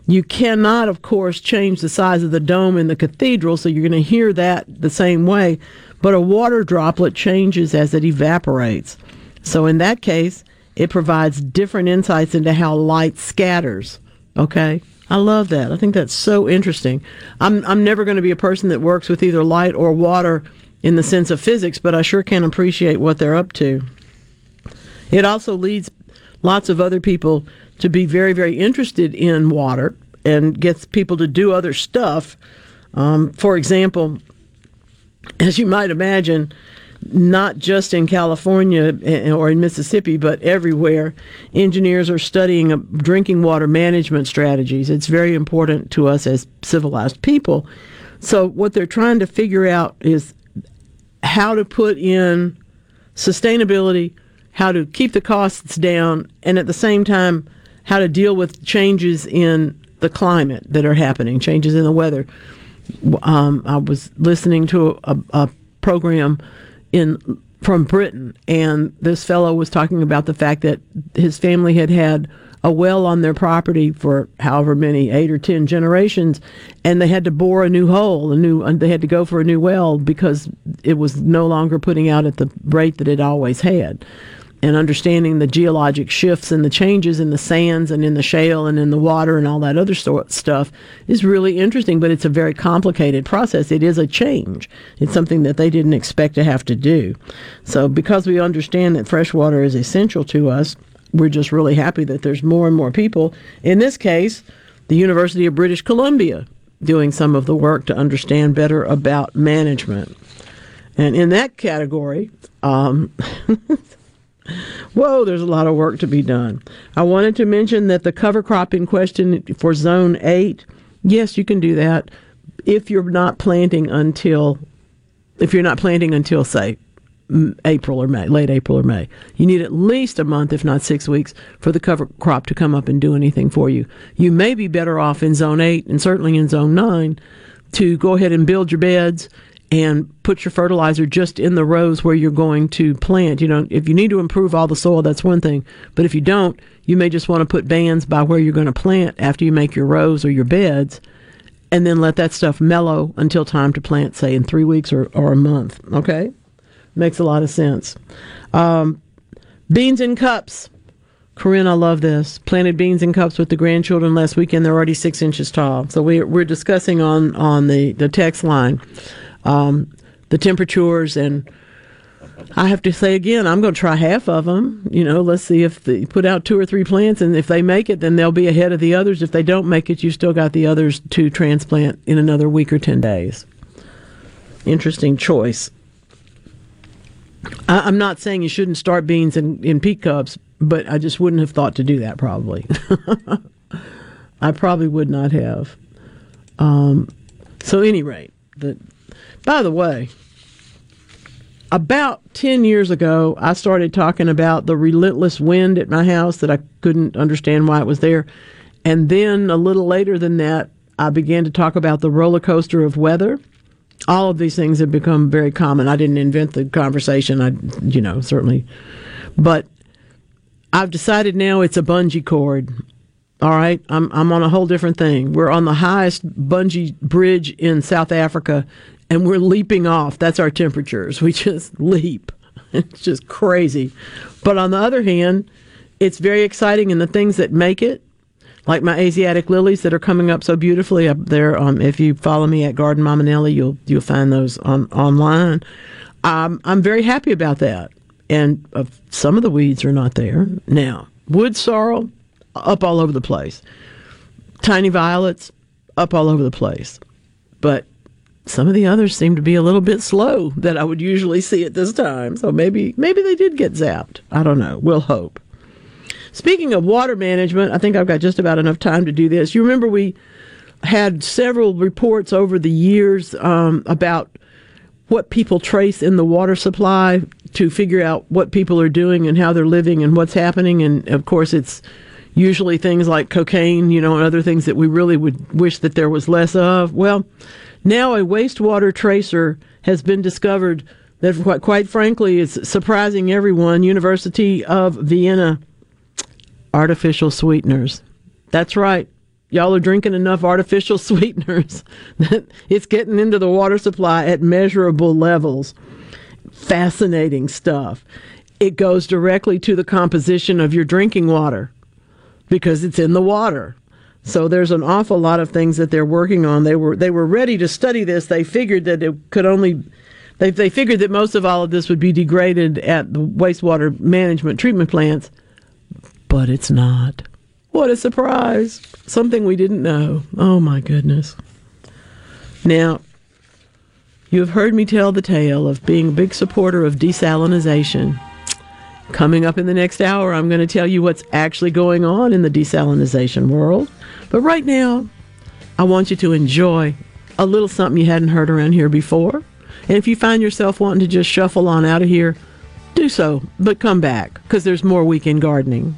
You cannot, of course, change the size of the dome in the cathedral, so you're going to hear that the same way. But a water droplet changes as it evaporates. So in that case, it provides different insights into how light scatters. Okay? I love that. I think that's so interesting. I'm I'm never going to be a person that works with either light or water in the sense of physics, but I sure can appreciate what they're up to. It also leads lots of other people to be very very interested in water and gets people to do other stuff. Um, for example, as you might imagine, not just in California eh, or in Mississippi, but everywhere, engineers are studying drinking water management strategies. It's very important to us as civilized people. So, what they're trying to figure out is how to put in sustainability, how to keep the costs down, and at the same time, how to deal with changes in the climate that are happening, changes in the weather. Um, I was listening to a, a program in from Britain, and this fellow was talking about the fact that his family had had a well on their property for however many eight or ten generations, and they had to bore a new hole, a new, they had to go for a new well because it was no longer putting out at the rate that it always had and understanding the geologic shifts and the changes in the sands and in the shale and in the water and all that other sort stuff is really interesting, but it's a very complicated process. It is a change. It's something that they didn't expect to have to do. So because we understand that fresh water is essential to us, we're just really happy that there's more and more people. In this case, the University of British Columbia doing some of the work to understand better about management. And in that category, um, Whoa, there's a lot of work to be done. I wanted to mention that the cover crop in question for zone 8, yes, you can do that if you're not planting until if you're not planting until say April or May, late April or May. You need at least a month, if not six weeks, for the cover crop to come up and do anything for you. You may be better off in zone 8 and certainly in zone 9 to go ahead and build your beds and put your fertilizer just in the rows where you're going to plant. You know, if you need to improve all the soil, that's one thing. But if you don't, you may just want to put bands by where you're going to plant after you make your rows or your beds, and then let that stuff mellow until time to plant, say in three weeks or, or a month. Okay? Makes a lot of sense. Um, beans in cups. Corinne, I love this. Planted beans in cups with the grandchildren last weekend. They're already six inches tall. So we're, we're discussing on, on the, the text line um, the temperatures and I have to say again, I'm going to try half of them. You know, let's see if they put out two or three plants, and if they make it, then they'll be ahead of the others. If they don't make it, you still got the others to transplant in another week or 10 days. Interesting choice. I, am not saying you shouldn't start beans in, in peat cups, but I just wouldn't have thought to do that probably. I probably would not have. Um, so, any rate, the by the way, about 10 years ago, I started talking about the relentless wind at my house that I couldn't understand why it was there. And then a little later than that, I began to talk about the roller coaster of weather. All of these things have become very common. I didn't invent the conversation, I, you know, certainly. But I've decided now it's a bungee cord. All right, I'm I'm on a whole different thing. We're on the highest bungee bridge in South Africa and we're leaping off. That's our temperatures. We just leap. It's just crazy. But on the other hand, it's very exciting, and the things that make it, like my Asiatic lilies that are coming up so beautifully up there. Um, if you follow me at Garden Mama Nelly, you'll you'll find those on online. Um, I'm very happy about that. And uh, some of the weeds are not there now. Wood sorrel up all over the place. Tiny violets up all over the place. But some of the others seem to be a little bit slow that I would usually see at this time. So maybe maybe they did get zapped. I don't know. We'll hope. Speaking of water management, I think I've got just about enough time to do this. You remember we had several reports over the years um, about what people trace in the water supply to figure out what people are doing and how they're living and what's happening. And of course, it's usually things like cocaine, you know, and other things that we really would wish that there was less of. Well, now a wastewater tracer has been discovered that, quite, frankly, is surprising everyone. University of Vienna artificial sweeteners. That's right. Y'all are drinking enough artificial sweeteners that it's getting into the water supply at measurable levels. Fascinating stuff. It goes directly to the composition of your drinking water because it's in the water. So there's an awful lot of things that they're working on. They were they were ready to study this. They figured that it could only they they figured that most of all of this would be degraded at the wastewater management treatment plants, but it's not. What a surprise. Something we didn't know. Oh my goodness. Now, you have heard me tell the tale of being a big supporter of desalinization. Coming up in the next hour, I'm going to tell you what's actually going on in the desalinization world. But right now, I want you to enjoy a little something you hadn't heard around here before. And if you find yourself wanting to just shuffle on out of here, do so, but come back because there's more weekend gardening.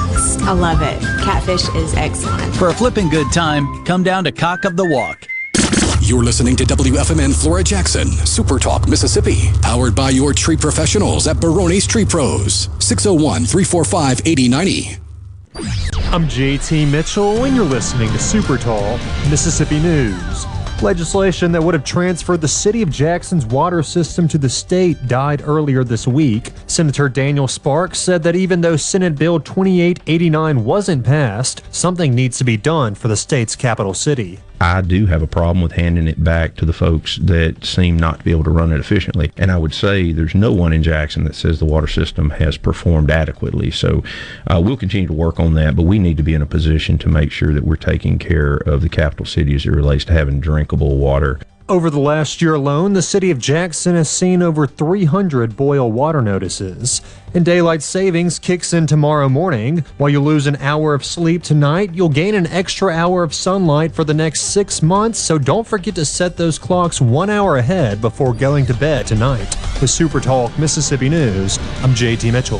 I love it. Catfish is excellent. For a flipping good time, come down to Cock of the Walk. You're listening to WFMN Flora Jackson, Super Talk, Mississippi, powered by your tree professionals at Baroni's Tree Pros, 601 345 8090. I'm JT Mitchell, and you're listening to Super Talk Mississippi News. Legislation that would have transferred the city of Jackson's water system to the state died earlier this week. Senator Daniel Sparks said that even though Senate Bill 2889 wasn't passed, something needs to be done for the state's capital city. I do have a problem with handing it back to the folks that seem not to be able to run it efficiently. And I would say there's no one in Jackson that says the water system has performed adequately. So uh, we'll continue to work on that, but we need to be in a position to make sure that we're taking care of the capital city as it relates to having drinkable water. Over the last year alone, the city of Jackson has seen over 300 boil water notices. And daylight savings kicks in tomorrow morning. While you lose an hour of sleep tonight, you'll gain an extra hour of sunlight for the next six months, so don't forget to set those clocks one hour ahead before going to bed tonight. With Super Talk Mississippi News, I'm JT Mitchell.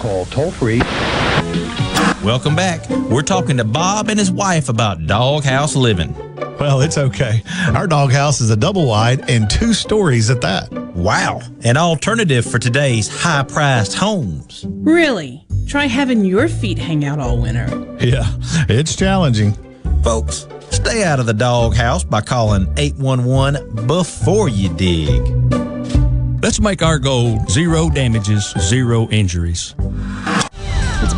Call toll free. Welcome back. We're talking to Bob and his wife about doghouse living. Well, it's okay. Our doghouse is a double wide and two stories at that. Wow. An alternative for today's high priced homes. Really? Try having your feet hang out all winter. Yeah, it's challenging. Folks, stay out of the doghouse by calling 811 before you dig. Let's make our goal zero damages, zero injuries.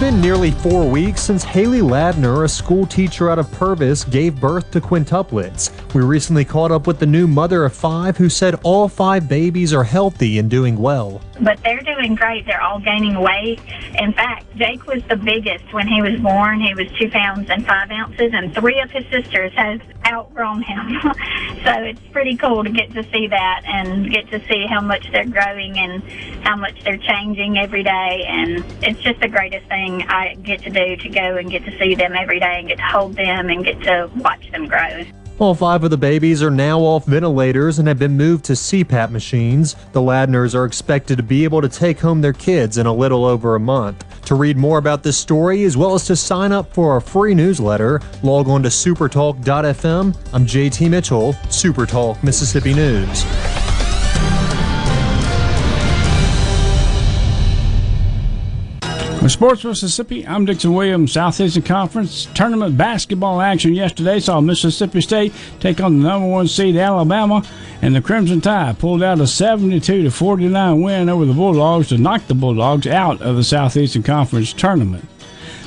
It's been nearly four weeks since Haley Ladner, a school teacher out of Purvis, gave birth to quintuplets. We recently caught up with the new mother of five who said all five babies are healthy and doing well. But they're doing great. They're all gaining weight. In fact, Jake was the biggest when he was born. He was two pounds and five ounces, and three of his sisters have outgrown him. so it's pretty cool to get to see that and get to see how much they're growing and how much they're changing every day. And it's just the greatest thing I get to do to go and get to see them every day and get to hold them and get to watch them grow. All five of the babies are now off ventilators and have been moved to CPAP machines. The Ladners are expected to be able to take home their kids in a little over a month. To read more about this story, as well as to sign up for our free newsletter, log on to supertalk.fm. I'm JT Mitchell, Supertalk Mississippi News. With Sports Mississippi, I'm Dixon Williams. Southeastern Conference tournament basketball action yesterday saw Mississippi State take on the number one seed Alabama, and the Crimson Tide pulled out a 72 to 49 win over the Bulldogs to knock the Bulldogs out of the Southeastern Conference tournament.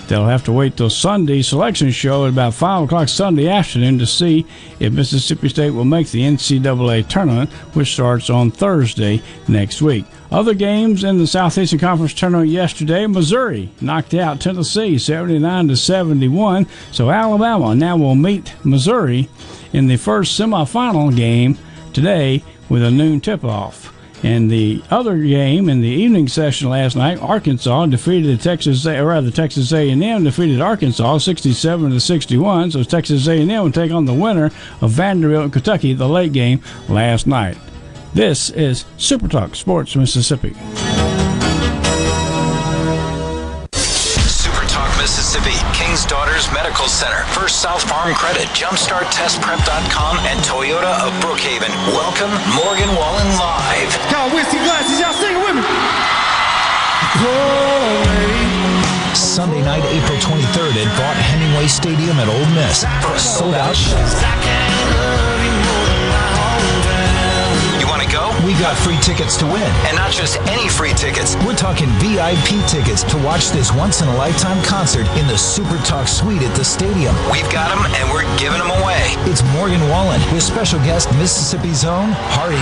They'll have to wait till Sunday's selection show at about 5 o'clock Sunday afternoon to see if Mississippi State will make the NCAA tournament, which starts on Thursday next week. Other games in the Southeastern Conference tournament yesterday, Missouri knocked out Tennessee 79 to 71. So Alabama now will meet Missouri in the first semifinal game today with a noon tip-off. In the other game in the evening session last night, Arkansas defeated Texas, or rather Texas A&M defeated Arkansas 67 to 61. So Texas A&M will take on the winner of Vanderbilt and Kentucky the late game last night. This is Super Talk Sports Mississippi. Center, First South Farm Credit, JumpstartTestPrep.com, and Toyota of Brookhaven. Welcome, Morgan Wallen Live. Y'all whiskey glasses, y'all sing it with me. Sunday night, April 23rd at Vaught Hemingway Stadium at Ole Miss for a sold out show. We got free tickets to win. And not just any free tickets. We're talking VIP tickets to watch this once in a lifetime concert in the Super Talk Suite at the stadium. We've got them and we're giving them away. It's Morgan Wallen with special guest Mississippi's own Hardy.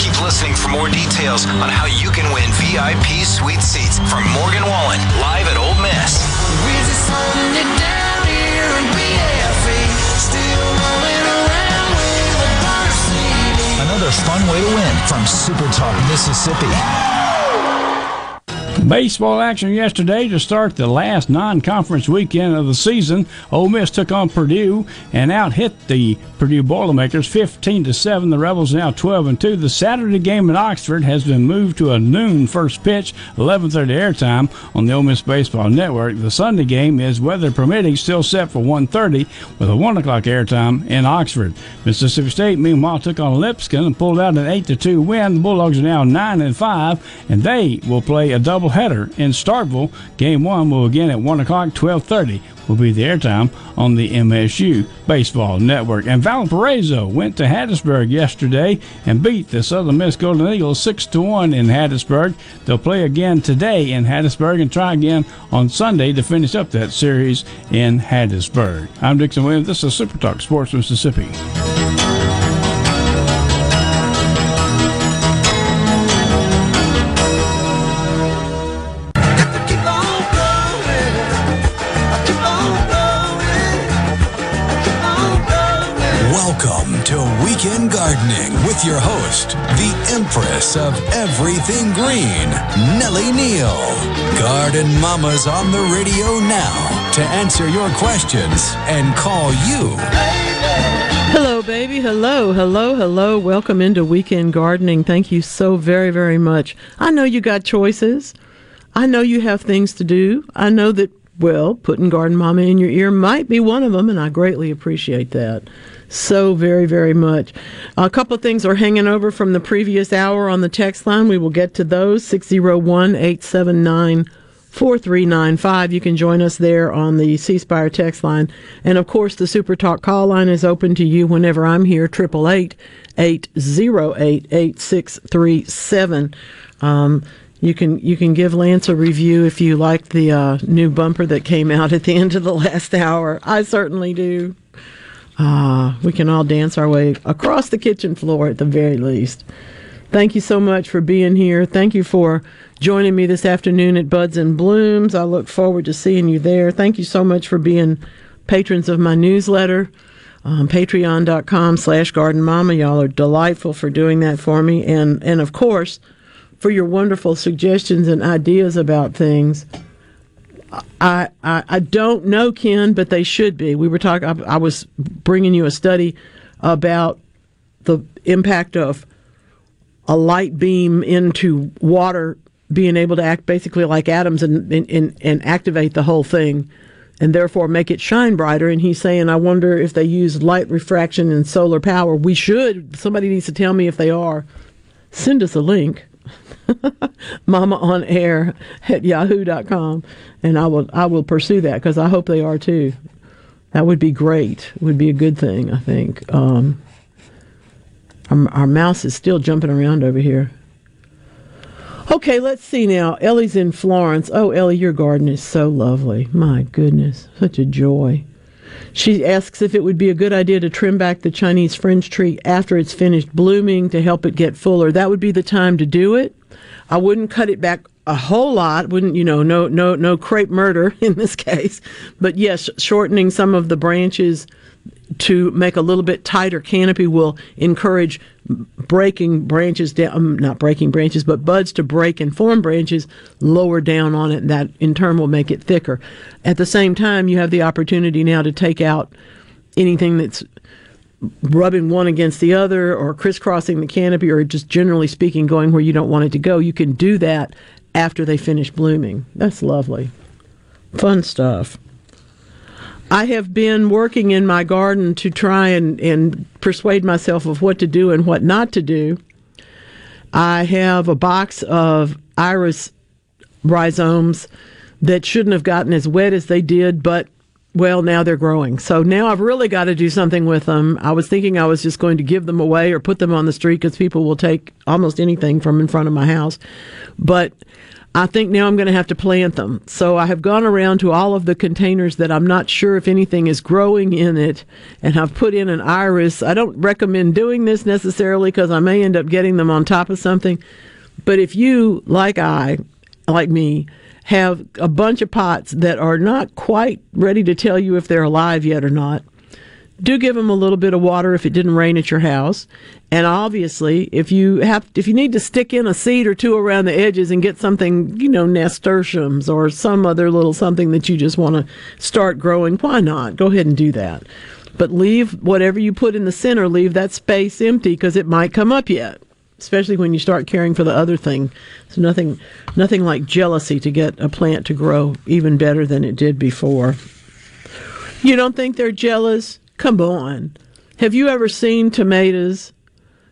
Keep listening for more details on how you can win VIP suite seats from Morgan Wallen live at Ole Miss. Another fun way to win from Super Talk Mississippi. Baseball action yesterday to start the last non-conference weekend of the season. Ole Miss took on Purdue and out hit the Purdue Boilermakers 15 to 7. The Rebels now 12 and 2. The Saturday game in Oxford has been moved to a noon first pitch, 11:30 airtime on the Ole Miss Baseball Network. The Sunday game is weather permitting still set for 1:30 with a 1 o'clock airtime in Oxford. Mississippi State meanwhile took on Lipscomb and pulled out an 8 to 2 win. The Bulldogs are now 9 and 5 and they will play a doubleheader in Starkville. Game one will begin at 1 o'clock, 12.30 will be the airtime on the MSU Baseball Network. And Valparaiso went to Hattiesburg yesterday and beat the Southern Miss Golden Eagles 6 to 1 in Hattiesburg. They'll play again today in Hattiesburg and try again on Sunday to finish up that series in Hattiesburg. I'm Dixon Williams. This is Super Talk Sports Mississippi. With your host, the Empress of Everything Green, Nellie Neal. Garden Mama's on the radio now to answer your questions and call you. Hello, baby. Hello, hello, hello. Welcome into Weekend Gardening. Thank you so very, very much. I know you got choices. I know you have things to do. I know that, well, putting Garden Mama in your ear might be one of them, and I greatly appreciate that so very, very much. A couple things are hanging over from the previous hour on the text line. We will get to those 601 879 4395. You can join us there on the C Spire text line. And of course, the Super Talk call line is open to you whenever I'm here, 888 808 8637. Um, you can you can give Lance a review if you like the uh, new bumper that came out at the end of the last hour. I certainly do. Ah, we can all dance our way across the kitchen floor at the very least. Thank you so much for being here. Thank you for joining me this afternoon at Buds and Blooms. I look forward to seeing you there. Thank you so much for being patrons of my newsletter. Um, Patreon.com slash Garden Mama. Y'all are delightful for doing that for me. And, and of course, for your wonderful suggestions and ideas about things. I, I, don't know, Ken, but they should be. We were talking. I, I was bringing you a study about the impact of a light beam into water being able to act basically like atoms and, and, and activate the whole thing and therefore make it shine brighter. And he's saying, I wonder if they use light refraction and solar power. We should. Somebody needs to tell me if they are. Send us a link. mama on air at yahoo.com and I will I will pursue that because I hope they are too. That would be great. It would be a good thing, I think. Um, our, our mouse is still jumping around over here. Okay, let's see now. Ellie's in Florence. Oh, Ellie, your garden is so lovely. My goodness, such a joy. She asks if it would be a good idea to trim back the Chinese fringe tree after it's finished blooming to help it get fuller. That would be the time to do it. I wouldn't cut it back a whole lot. Wouldn't you know? No, no, no crepe murder in this case. But yes, shortening some of the branches to make a little bit tighter canopy will encourage breaking branches down, um, not breaking branches, but buds to break and form branches lower down on it. And that in turn will make it thicker. At the same time, you have the opportunity now to take out anything that's rubbing one against the other or crisscrossing the canopy or just generally speaking going where you don't want it to go. You can do that after they finish blooming. That's lovely. Fun stuff. I have been working in my garden to try and, and persuade myself of what to do and what not to do. I have a box of iris rhizomes that shouldn't have gotten as wet as they did, but well, now they're growing. So now I've really got to do something with them. I was thinking I was just going to give them away or put them on the street because people will take almost anything from in front of my house. But I think now I'm going to have to plant them. So I have gone around to all of the containers that I'm not sure if anything is growing in it, and I've put in an iris. I don't recommend doing this necessarily because I may end up getting them on top of something. But if you, like I, like me, have a bunch of pots that are not quite ready to tell you if they're alive yet or not, do give them a little bit of water if it didn't rain at your house. And obviously, if you have, if you need to stick in a seed or two around the edges and get something, you know, nasturtiums or some other little something that you just want to start growing, why not? Go ahead and do that. But leave whatever you put in the center, leave that space empty because it might come up yet. Especially when you start caring for the other thing. So nothing, nothing like jealousy to get a plant to grow even better than it did before. You don't think they're jealous? Come on. Have you ever seen tomatoes?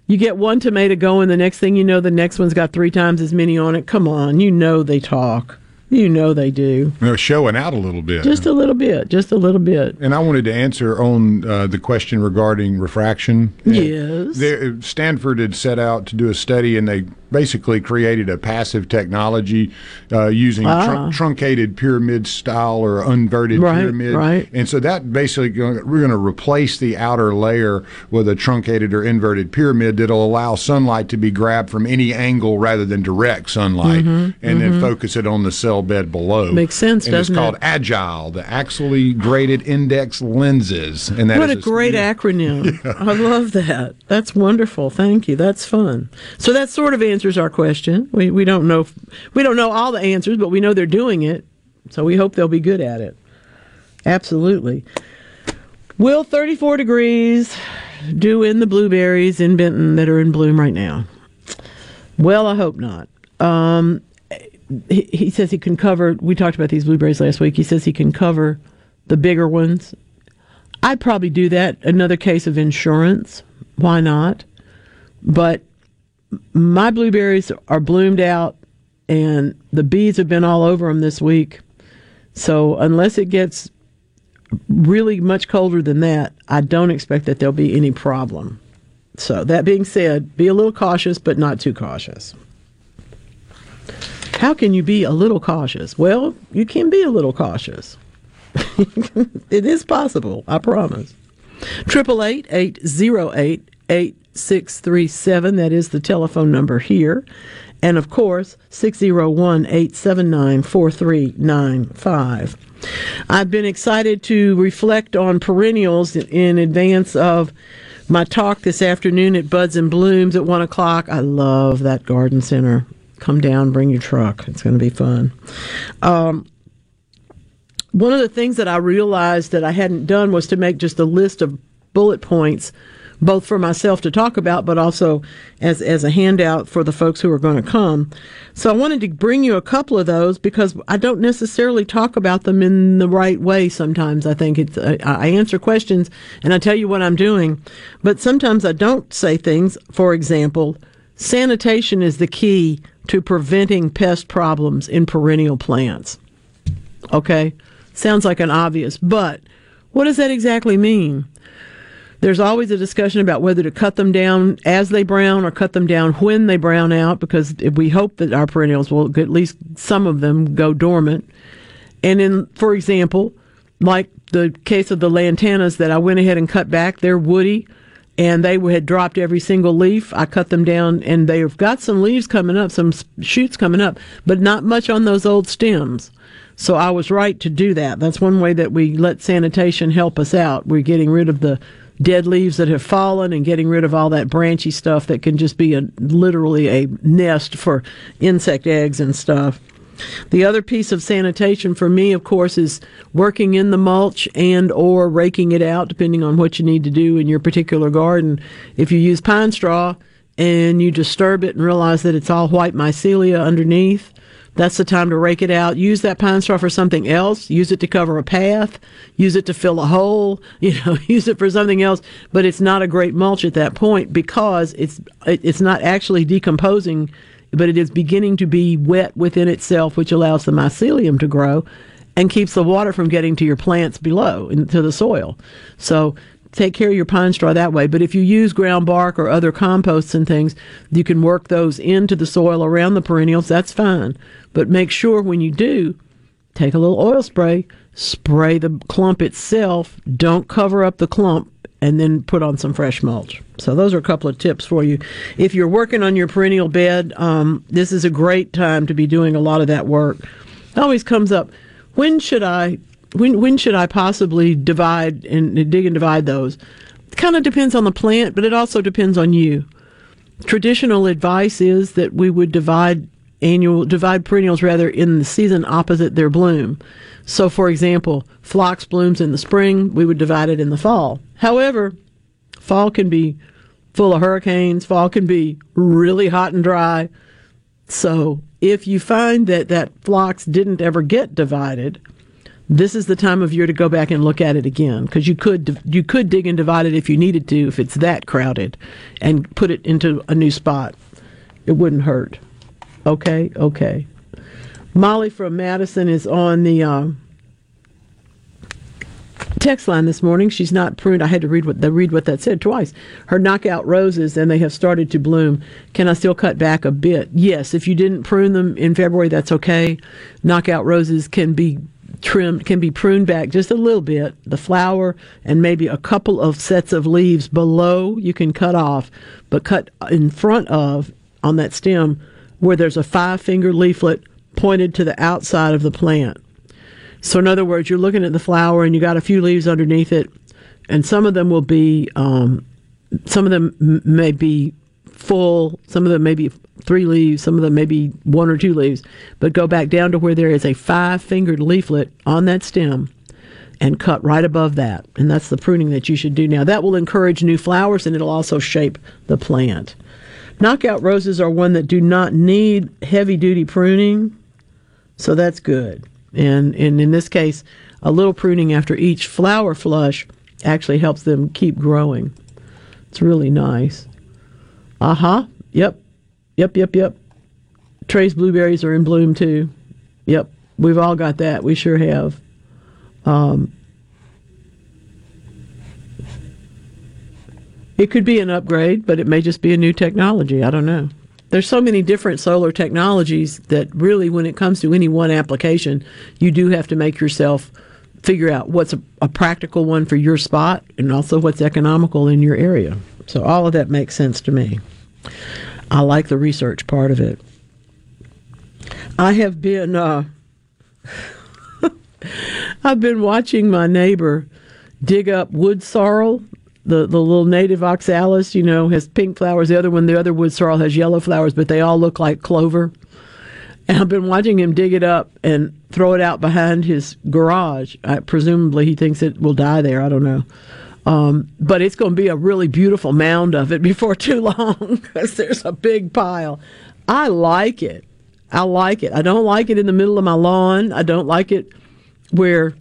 You get one tomato going, the next thing you know, the next one's got three times as many on it. Come on, you know they talk. You know they do. They're showing out a little bit. Just a little bit. Just a little bit. And I wanted to answer on uh, the question regarding refraction. Yes. There, Stanford had set out to do a study, and they basically created a passive technology uh, using Ah. trun- truncated pyramid style or inverted Right, pyramid. right. And so that basically we're going to replace the outer layer with a truncated or inverted pyramid that'll allow sunlight to be grabbed from any angle rather than direct sunlight, Mhm, and then mhm. focus it on the cell bed below. Makes sense, and doesn't it? it's called it? Agile, the axially graded index lenses. And that what is a great yeah. acronym. I love that. That's wonderful. Thank you. That's fun. So that sort of answers our question. We we don't know we don't know all the answers, but we know they're doing it. So we hope they'll be good at it. Absolutely. Will 34 degrees do in the blueberries in Benton that are in bloom right now? Well, I hope not. Um, he, he says he can cover. We talked about these blueberries last week. He says he can cover the bigger ones. I'd probably do that. Another case of insurance. Why not? But my blueberries are bloomed out and the bees have been all over them this week. So unless it gets really much colder than that, I don't expect that there'll be any problem. So that being said, be a little cautious, but not too cautious. How can you be a little cautious? Well, you can be a little cautious. it is possible, I promise. 888 808 six three seven. That is the telephone number here, and of course six zero one eight seven nine four three nine five. I've been excited to reflect on perennials in advance of my talk this afternoon at Buds and Blooms at one o'clock. I love that garden center. Come down, bring your truck. It's going to be fun. Um, one of the things that I realized that I hadn't done was to make just a list of bullet points, both for myself to talk about, but also as as a handout for the folks who are going to come. So I wanted to bring you a couple of those because I don't necessarily talk about them in the right way. Sometimes I think it's I, I answer questions and I tell you what I'm doing, but sometimes I don't say things. For example, sanitation is the key to preventing pest problems in perennial plants. Okay? Sounds like an obvious, but what does that exactly mean? There's always a discussion about whether to cut them down as they brown or cut them down when they brown out because we hope that our perennials will, at least some of them, go dormant. And in, for example, like the case of the lantanas that I went ahead and cut back, they're woody and they had dropped every single leaf. I cut them down and they've got some leaves coming up, some shoots coming up, but not much on those old stems. So I was right to do that. That's one way that we let sanitation help us out. We're getting rid of the dead leaves that have fallen and getting rid of all that branchy stuff that can just be a literally a nest for insect eggs and stuff. The other piece of sanitation for me, of course, is working in the mulch and or raking it out, depending on what you need to do in your particular garden. If you use pine straw and you disturb it and realize that it's all white mycelia underneath, that's the time to rake it out. Use that pine straw for something else. Use it to cover a path. Use it to fill a hole. You know, use it for something else. But it's not a great mulch at that point because it's it's not actually decomposing, but it is beginning to be wet within itself, which allows the mycelium to grow and keeps the water from getting to your plants below into the soil. So take care of your pine straw that way. But if you use ground bark or other composts and things, you can work those into the soil around the perennials. That's fine. But make sure when you do, take a little oil spray, spray the clump itself. Don't cover up the clump and then put on some fresh mulch. So those are a couple of tips for you. If you're working on your perennial bed, um, this is a great time to be doing a lot of that work. It always comes up. When should I when when should I possibly divide and dig and divide those? It kind of depends on the plant, but it also depends on you. Traditional advice is that we would divide annual divide perennials rather in the season opposite their bloom. So, for example, phlox blooms in the spring, we would divide it in the fall. However, fall can be full of hurricanes. Fall can be really hot and dry. So, if you find that that phlox didn't ever get divided, this is the time of year to go back and look at it again because you could you could dig and divide it if you needed to if it's that crowded and put it into a new spot. It wouldn't hurt. Okay, okay. Molly from Madison is on the um, text line this morning. She's not pruned. I had to read what the read what that said twice. Her knockout roses and they have started to bloom. Can I still cut back a bit? Yes. If you didn't prune them in February, that's okay. Knockout roses can be trimmed, can be pruned back just a little bit. The flower and maybe a couple of sets of leaves below you can cut off, but cut in front of on that stem where there's a five finger leaflet pointed to the outside of the plant. So, in other words, you're looking at the flower and you got a few leaves underneath it, and some of them will be, um, some of them may be full, some of them may be three leaves, some of them may be one or two leaves, but go back down to where there is a five fingered leaflet on that stem and cut right above that. And that's the pruning that you should do now. That will encourage new flowers and it'll also shape the plant. Knockout roses are one that do not need heavy duty pruning, so that's good. And, and in this case, a little pruning after each flower flush actually helps them keep growing. It's really nice. Uh huh. Yep. Yep, yep, yep. Trey's blueberries are in bloom too. Yep. We've all got that. We sure have. Um, it could be an upgrade, but it may just be a new technology. I don't know there's so many different solar technologies that really, when it comes to any one application, you do have to make yourself figure out what's a, a, practical one for your spot and also what's economical in your area. So all of that makes sense to me. I like the research part of it. I have been uh, I've been watching my neighbor dig up wood sorrel the, the little native oxalis, you know, has pink flowers. The other one, the other wood sorrel, has yellow flowers, but they all look like clover. And I've been watching him dig it up and throw it out behind his garage. I, presumably, he thinks it will die there. I don't know. Um, but it's going to be a really beautiful mound of it before too long because there's a big pile. I like it. I like it. I don't like it in the middle of my lawn. I don't like it where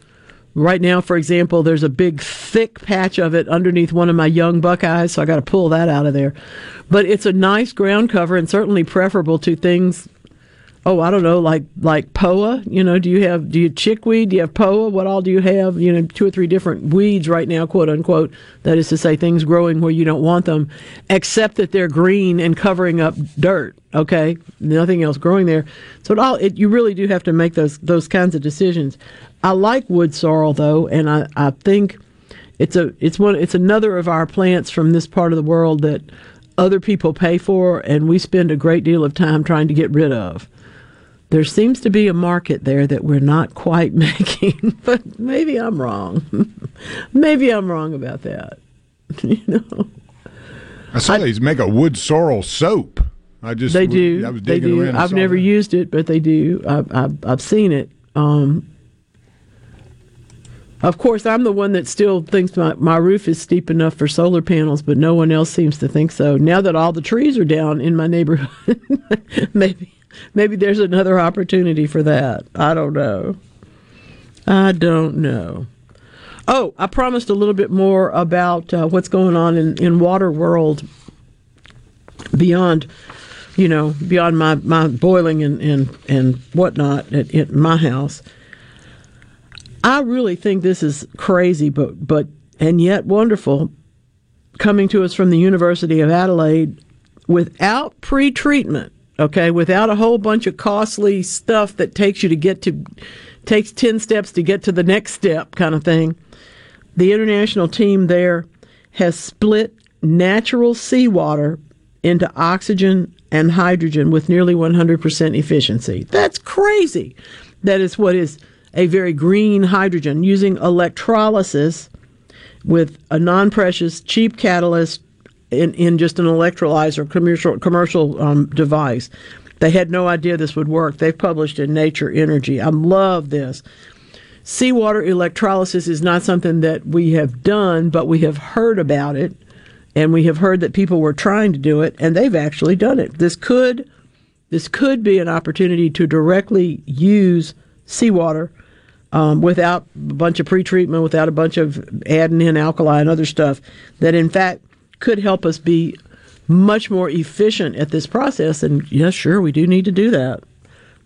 Right now, for example, there's a big thick patch of it underneath one of my young buckeyes, so I got to pull that out of there. But it's a nice ground cover and certainly preferable to things. Oh, I don't know, like like poa. You know, do you have do you chickweed? Do you have poa? What all do you have? You know, two or three different weeds right now, quote unquote. That is to say, things growing where you don't want them, except that they're green and covering up dirt. Okay, nothing else growing there. So it all it, you really do have to make those those kinds of decisions. I like wood sorrel though, and I, I think it's a it's one it's another of our plants from this part of the world that other people pay for, and we spend a great deal of time trying to get rid of. There seems to be a market there that we're not quite making, but maybe I'm wrong. maybe I'm wrong about that. you know, I saw I, they make a wood sorrel soap. I just they do. I was they do. I've never that. used it, but they do. I've I've, I've seen it. Um, of course, I'm the one that still thinks my, my roof is steep enough for solar panels, but no one else seems to think so. Now that all the trees are down in my neighborhood, maybe maybe there's another opportunity for that. I don't know. I don't know. Oh, I promised a little bit more about uh, what's going on in, in water world beyond, you know, beyond my, my boiling and, and, and whatnot at, at my house. I really think this is crazy, but but and yet wonderful. Coming to us from the University of Adelaide without pre-treatment, okay, without a whole bunch of costly stuff that takes you to get to takes 10 steps to get to the next step kind of thing. The international team there has split natural seawater into oxygen and hydrogen with nearly 100% efficiency. That's crazy. That is what is a very green hydrogen using electrolysis with a non-precious, cheap catalyst in, in just an electrolyzer commercial commercial um, device. They had no idea this would work. They've published in Nature Energy. I love this. Seawater electrolysis is not something that we have done, but we have heard about it, and we have heard that people were trying to do it, and they've actually done it. This could this could be an opportunity to directly use seawater um, without a bunch of pretreatment, without a bunch of adding in alkali and other stuff. That in fact could help us be much more efficient at this process. And yes, sure, we do need to do that.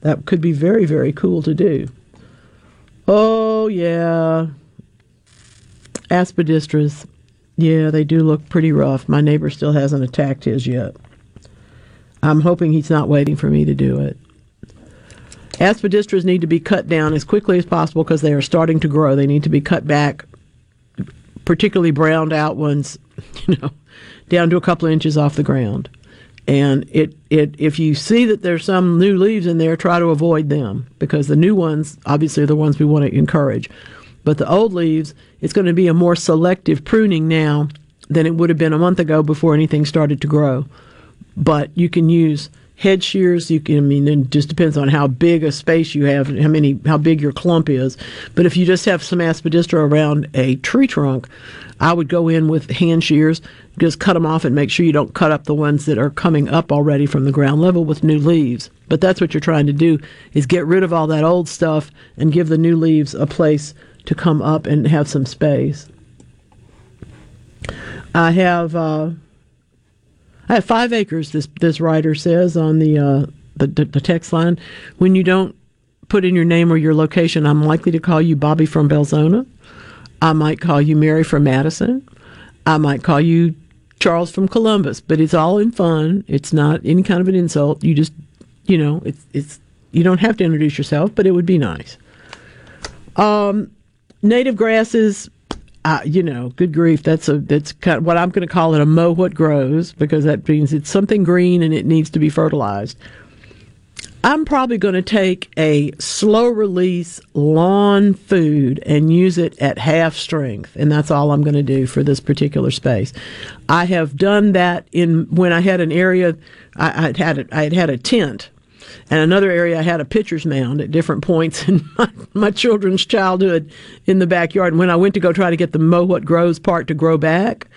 That could be very, very cool to do. Oh, yeah. Aspidistras. Yeah, they do look pretty rough. My neighbor still hasn't attacked his yet. I'm hoping he's not waiting for me to do it. Aspidistras need to be cut down as quickly as possible because they are starting to grow. They need to be cut back, particularly browned out ones, you know, down to a couple of inches off the ground. And it, it if you see that there's some new leaves in there, try to avoid them because the new ones obviously are the ones we want to encourage. But the old leaves, it's going to be a more selective pruning now than it would have been a month ago before anything started to grow. But you can use head shears. You can, I mean, it just depends on how big a space you have, how many, how big your clump is. But if you just have some aspidistra around a tree trunk, I would go in with hand shears, just cut them off and make sure you don't cut up the ones that are coming up already from the ground level with new leaves. But that's what you're trying to do is get rid of all that old stuff and give the new leaves a place to come up and have some space. I have uh, I have five acres. This this writer says on the, uh, the the text line. When you don't put in your name or your location, I'm likely to call you Bobby from Belzoni. I might call you Mary from Madison. I might call you Charles from Columbus. But it's all in fun. It's not any kind of an insult. You just you know it's it's you don't have to introduce yourself, but it would be nice. Um, native grasses uh, you know, good grief, that's a that's kind of what I'm going to call it a mow what grows because that means it's something green and it needs to be fertilized. I'm probably going to take a slow release lawn food and use it at half strength, and that's all I'm going to do for this particular space. I have done that in when I had an area, I, I'd had a, I had had a tent and another area I had a pitcher's mound at different points in my, my, children's childhood in the backyard. And when I went to go try to get the mow what grows part to grow back,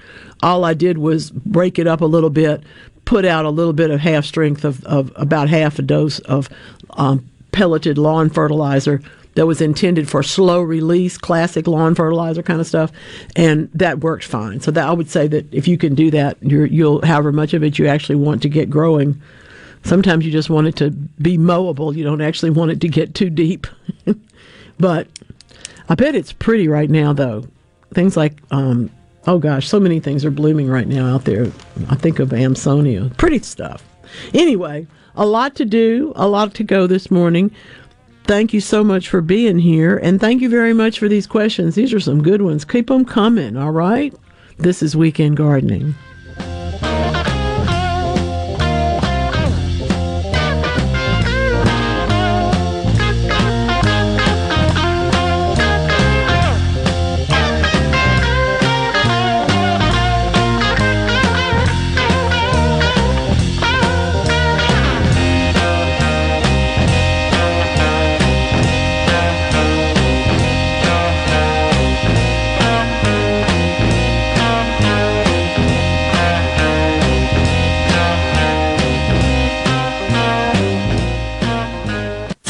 all I did was break it up a little bit, put out a little bit of half strength of, of about half a dose of um, pelleted lawn fertilizer that was intended for slow release, classic lawn fertilizer kind of stuff, and that worked fine. So that I would say that if you can do that, you'll however much of it you actually want to get growing Sometimes you just want it to be mowable. You don't actually want it to get too deep. but I bet it's pretty right now, though. Things like, um, oh gosh, so many things are blooming right now out there. I think of Amsonia. Pretty stuff. Anyway, a lot to do, a lot to go this morning. Thank you so much for being here, and thank you very much for these questions. These are some good ones. Keep them coming, all right? This is Weekend Gardening.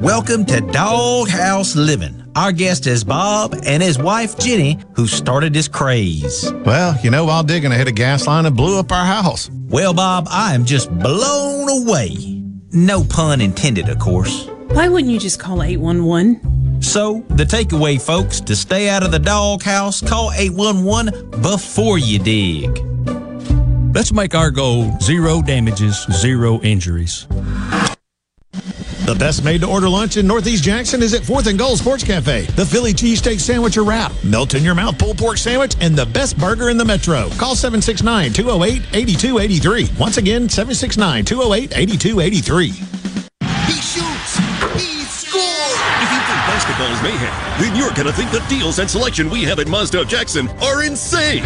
Welcome to Doghouse Living. Our guest is Bob and his wife Jenny, who started this craze. Well, you know, while digging, I hit a gas line and blew up our house. Well, Bob, I am just blown away. No pun intended, of course. Why wouldn't you just call 811? So, the takeaway, folks, to stay out of the doghouse, call 811 before you dig. Let's make our goal zero damages, zero injuries. The best made to order lunch in Northeast Jackson is at 4th and Goal Sports Cafe. The Philly cheesesteak sandwich or wrap, melt in your mouth pulled pork sandwich, and the best burger in the metro. Call 769 208 8283. Once again, 769 208 8283. He shoots. He scores. If you think basketball is mayhem, then you're going to think the deals and selection we have at Mazda of Jackson are insane.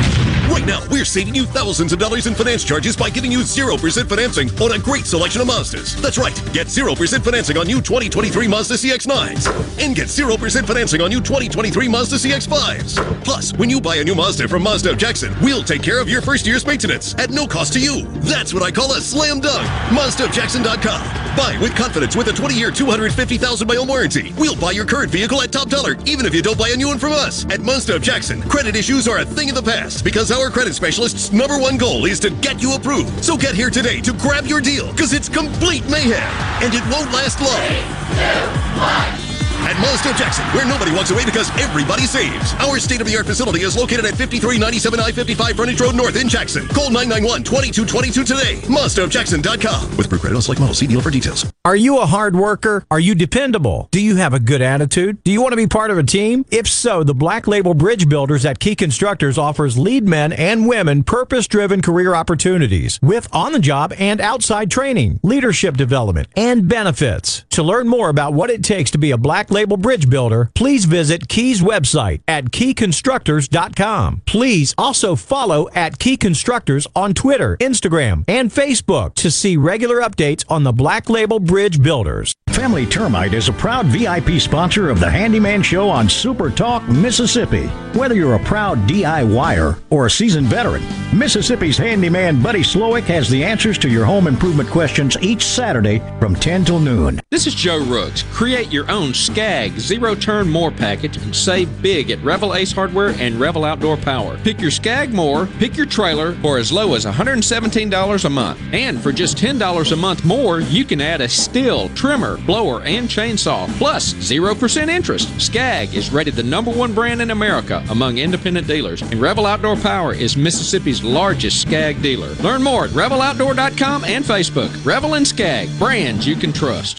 Right now, we're saving you thousands of dollars in finance charges by giving you 0% financing on a great selection of Mazdas. That's right. Get 0% financing on new 2023 Mazda CX-9s. And get 0% financing on new 2023 Mazda CX-5s. Plus, when you buy a new Mazda from Mazda of Jackson, we'll take care of your first year's maintenance at no cost to you. That's what I call a slam dunk. MazdaofJackson.com. Buy with confidence with a 20-year, 250,000-mile warranty. We'll buy your current vehicle at top dollar, even if you don't buy a new one from us. At Mazda of Jackson, credit issues are a thing of the past because our credit specialist's number one goal is to get you approved. So get here today to grab your deal because it's complete mayhem and it won't last long. At Mazda Jackson, where nobody walks away because everybody saves. Our state-of-the-art facility is located at 5397 I-55 Frontage Road North in Jackson. Call 991-2222 today. MazdaofJackson.com. With credit on select models. See deal for details. Are you a hard worker? Are you dependable? Do you have a good attitude? Do you want to be part of a team? If so, the Black Label Bridge Builders at Key Constructors offers lead men and women purpose-driven career opportunities with on-the-job and outside training, leadership development, and benefits. To learn more about what it takes to be a Black Label Bridge Builder, please visit Key's website at keyconstructors.com. Please also follow at Key Constructors on Twitter, Instagram, and Facebook to see regular updates on the Black Label Bridge Builders. Family Termite is a proud VIP sponsor of the Handyman Show on Super Talk, Mississippi. Whether you're a proud DIYer or a seasoned veteran, Mississippi's handyman Buddy Slowick has the answers to your home improvement questions each Saturday from 10 till noon. This is Joe Rooks. Create your own Scag Zero Turn Mower package and save big at Revell Ace Hardware and Revell Outdoor Power. Pick your Scag Mower, pick your trailer for as low as $117 a month. And for just $10 a month more, you can add a Stihl, trimmer, blower, and chainsaw, plus 0% interest. Scag is rated the number one brand in America among independent dealers, and Revell Outdoor Power is Mississippi's largest Scag dealer. Learn more at reveloutdoor.com and Facebook. Revell and Scag, brands you can trust.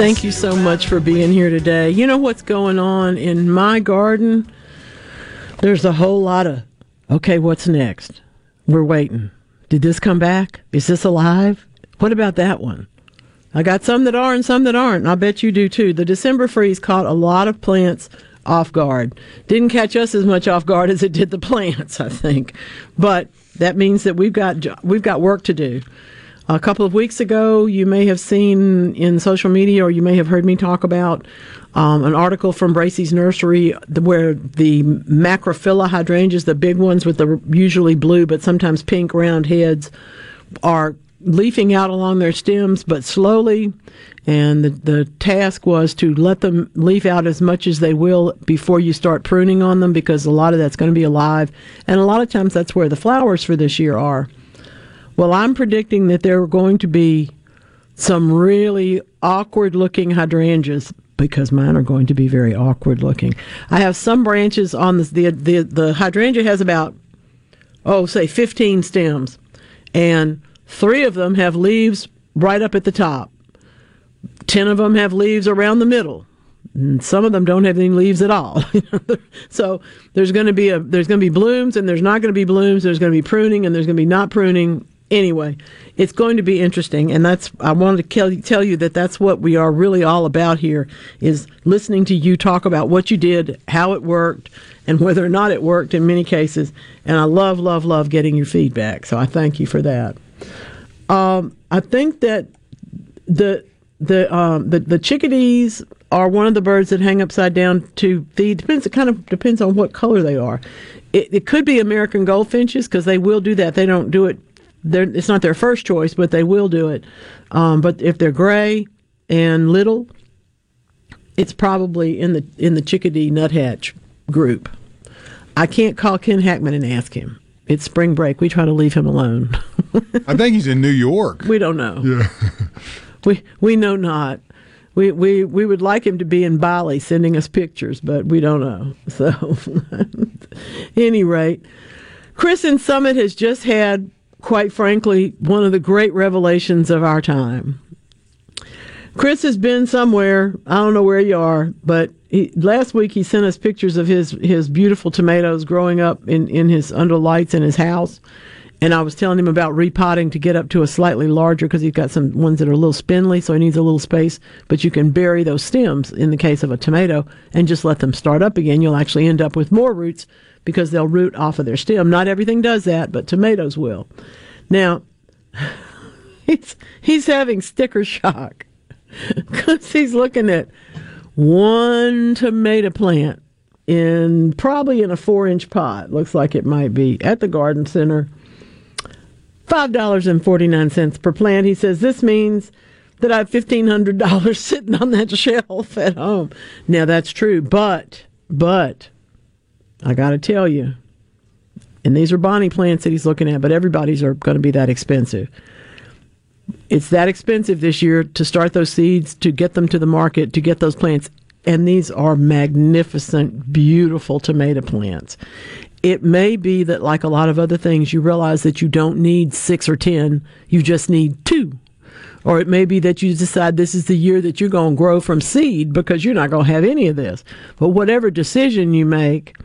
Thank you so much for being here today. You know what's going on in my garden? There's a whole lot of, okay, what's next? We're waiting. Did this come back? Is this alive? What about that one? I got some that are and some that aren't, and I bet you do too. The December freeze caught a lot of plants off guard. Didn't catch us as much off guard as it did the plants, I think. But that means that we've got we've got work to do. A couple of weeks ago, you may have seen in social media, or you may have heard me talk about um, an article from Bracy's Nursery where the macrophylla hydrangeas, the big ones with the usually blue but sometimes pink round heads, are leafing out along their stems, but slowly. And the, the task was to let them leaf out as much as they will before you start pruning on them because a lot of that's going to be alive. And a lot of times that's where the flowers for this year are. Well, I'm predicting that there are going to be some really awkward looking hydrangeas because mine are going to be very awkward looking. I have some branches on this, the, the, the hydrangea has about, oh, say 15 stems. And Three of them have leaves right up at the top. Ten of them have leaves around the middle. And some of them don't have any leaves at all. so there's going to be a there's going to be blooms and there's not going to be blooms. There's going to be pruning and there's going to be not pruning. Anyway, it's going to be interesting, and that's I wanted to tell you that that's what we are really all about here is listening to you talk about what you did, how it worked, and whether or not it worked in many cases. And I love, love, love getting your feedback. So I thank you for that. Um, I think that the the um, the the chickadees are one of the birds that hang upside down to feed. Depends. It kind of depends on what color they are. It, it could be American goldfinches because they will do that. They don't do it. They're, it's not their first choice, but they will do it. Um, but if they're gray and little, it's probably in the in the chickadee nuthatch group. I can't call Ken Hackman and ask him. It's spring break. We try to leave him alone. I think he's in New York. We don't know. Yeah. we we know not. We, we we would like him to be in Bali sending us pictures, but we don't know. So, any rate, Chris in Summit has just had, quite frankly, one of the great revelations of our time. Chris has been somewhere. I don't know where you are, but he, last week he sent us pictures of his his beautiful tomatoes growing up in in his under lights in his house. And I was telling him about repotting to get up to a slightly larger because he's got some ones that are a little spindly, so he needs a little space. But you can bury those stems in the case of a tomato and just let them start up again. You'll actually end up with more roots because they'll root off of their stem. Not everything does that, but tomatoes will. Now, he's he's having sticker shock because he's looking at one tomato plant in probably in a four inch pot. Looks like it might be at the garden center. Five dollars and forty nine cents per plant. He says this means that I have fifteen hundred dollars sitting on that shelf at home. Now that's true, but but I got to tell you, and these are Bonnie plants that he's looking at, but everybody's are going to be that expensive. It's that expensive this year to start those seeds, to get them to the market, to get those plants. And these are magnificent, beautiful tomato plants. It may be that, like a lot of other things, you realize that you don't need six or ten, you just need two. Or it may be that you decide this is the year that you're going to grow from seed because you're not going to have any of this. But whatever decision you make,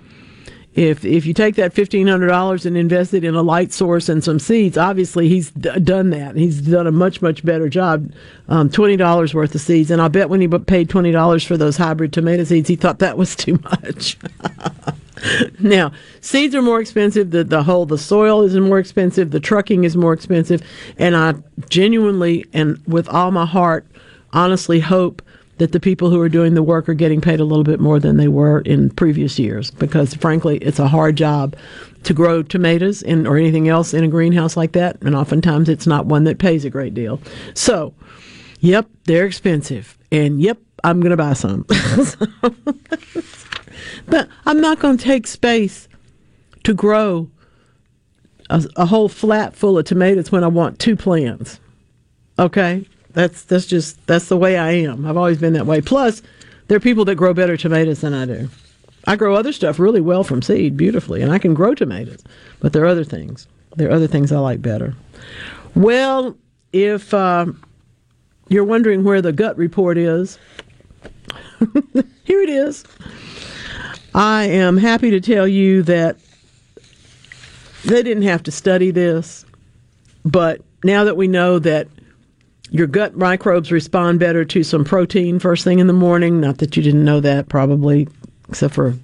if if you take that fifteen hundred dollars and invest it in a light source and some seeds, obviously he's d- done that. He's done a much much better job. Um, twenty dollars worth of seeds, and I bet when he paid twenty dollars for those hybrid tomato seeds, he thought that was too much. now seeds are more expensive. The the whole the soil is more expensive. The trucking is more expensive, and I genuinely and with all my heart, honestly hope that the people who are doing the work are getting paid a little bit more than they were in previous years because frankly it's a hard job to grow tomatoes in, or anything else in a greenhouse like that and oftentimes it's not one that pays a great deal so yep they're expensive and yep i'm going to buy some but i'm not going to take space to grow a, a whole flat full of tomatoes when i want two plants okay that's that's just that's the way I am. I've always been that way. Plus, there are people that grow better tomatoes than I do. I grow other stuff really well from seed, beautifully, and I can grow tomatoes. But there are other things. There are other things I like better. Well, if uh, you're wondering where the gut report is, here it is. I am happy to tell you that they didn't have to study this, but now that we know that your gut microbes respond better to some protein first thing in the morning. Not that you didn't know that, probably, except for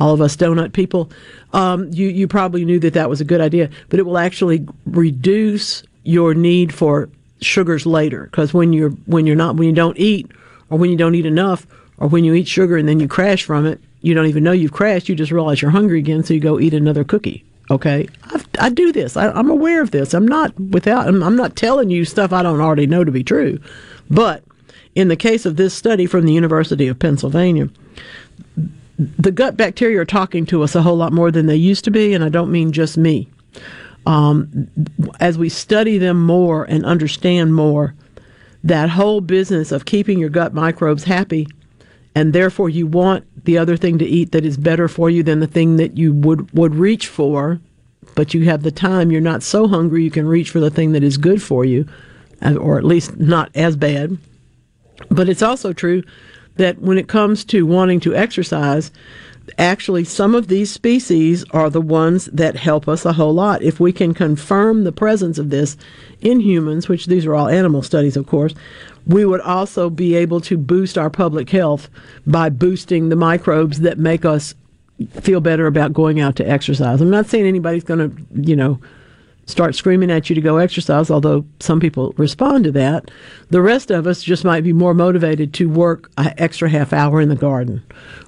all of us donut people. Um, you you probably knew that that was a good idea, but it will actually reduce your need for sugars later. Because when you're when you're not when you don't eat, or when you don't eat enough, or when you eat sugar and then you crash from it, you don't even know you've crashed. You just realize you're hungry again, so you go eat another cookie. Okay, I've, i do this. I, am aware of this. I'm not without. I'm, I'm not telling you stuff I don't already know to be true. But in the case of this study from the University of Pennsylvania, the gut bacteria are talking to us a whole lot more than they used to be, and I don't mean just me. Um, as we study them more and understand more, that whole business of keeping your gut microbes happy, and therefore you want the other thing to eat that is better for you than the thing that you would would reach for but you have the time. You're not so hungry you can reach for the thing that is good for you, uh, or at least not as bad. But it's also true that when it comes to wanting to exercise, actually some of these species are the ones that help us a whole lot. If we can confirm the presence of this in humans, which these are all animal studies, of course, we would also be able to boost our public health by boosting the microbes that make us feel better about going out to exercise. I'm not saying anybody's going to, you know, start screaming at you to go exercise, although some people respond to that. The rest of us just might be more motivated to work an extra half hour in the garden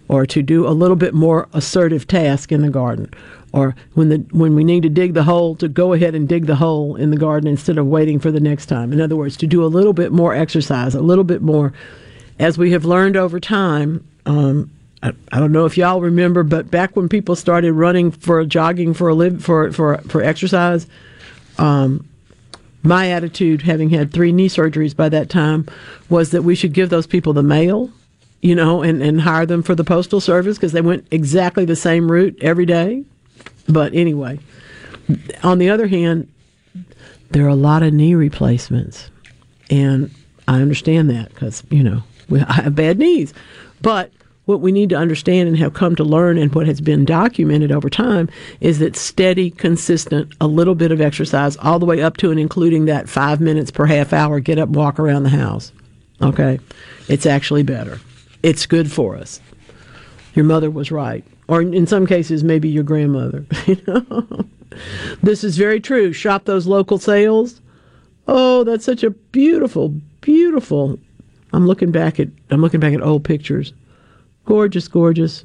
or to do a little bit more assertive task in the garden or when the when we need to dig the hole to go ahead and dig the hole in the garden instead of waiting for the next time. In other words, to do a little bit more exercise, a little bit more as we have learned over time, um, I don't know if y'all remember, but back when people started running for jogging for a live for for for exercise, um, my attitude, having had three knee surgeries by that time, was that we should give those people the mail, you know, and and hire them for the postal service because they went exactly the same route every day. But anyway, on the other hand, there are a lot of knee replacements, and I understand that because you know I have bad knees. But what we need to understand and have come to learn, and what has been documented over time, is that steady, consistent, a little bit of exercise, all the way up to and including that five minutes per half hour, get up, walk around the house. Okay, it's actually better. It's good for us. Your mother was right, or in some cases, maybe your grandmother. This is very true. Shop those local sales. Oh, that's such a beautiful, beautiful. I'm looking back at I'm looking back at old pictures. Gorgeous, gorgeous.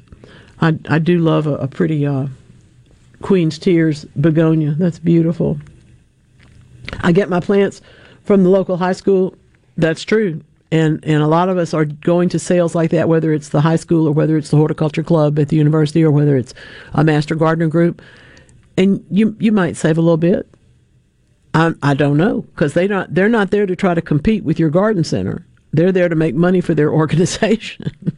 I I do love a, a pretty uh, Queen's Tears begonia. That's beautiful. I get my plants from the local high school. That's true. And and a lot of us are going to sales like that, whether it's the high school or whether it's the horticulture club at the university or whether it's a master gardener group. And you you might save a little bit. I I don't know because they not they're not there to try to compete with your garden center. They're there to make money for their organization.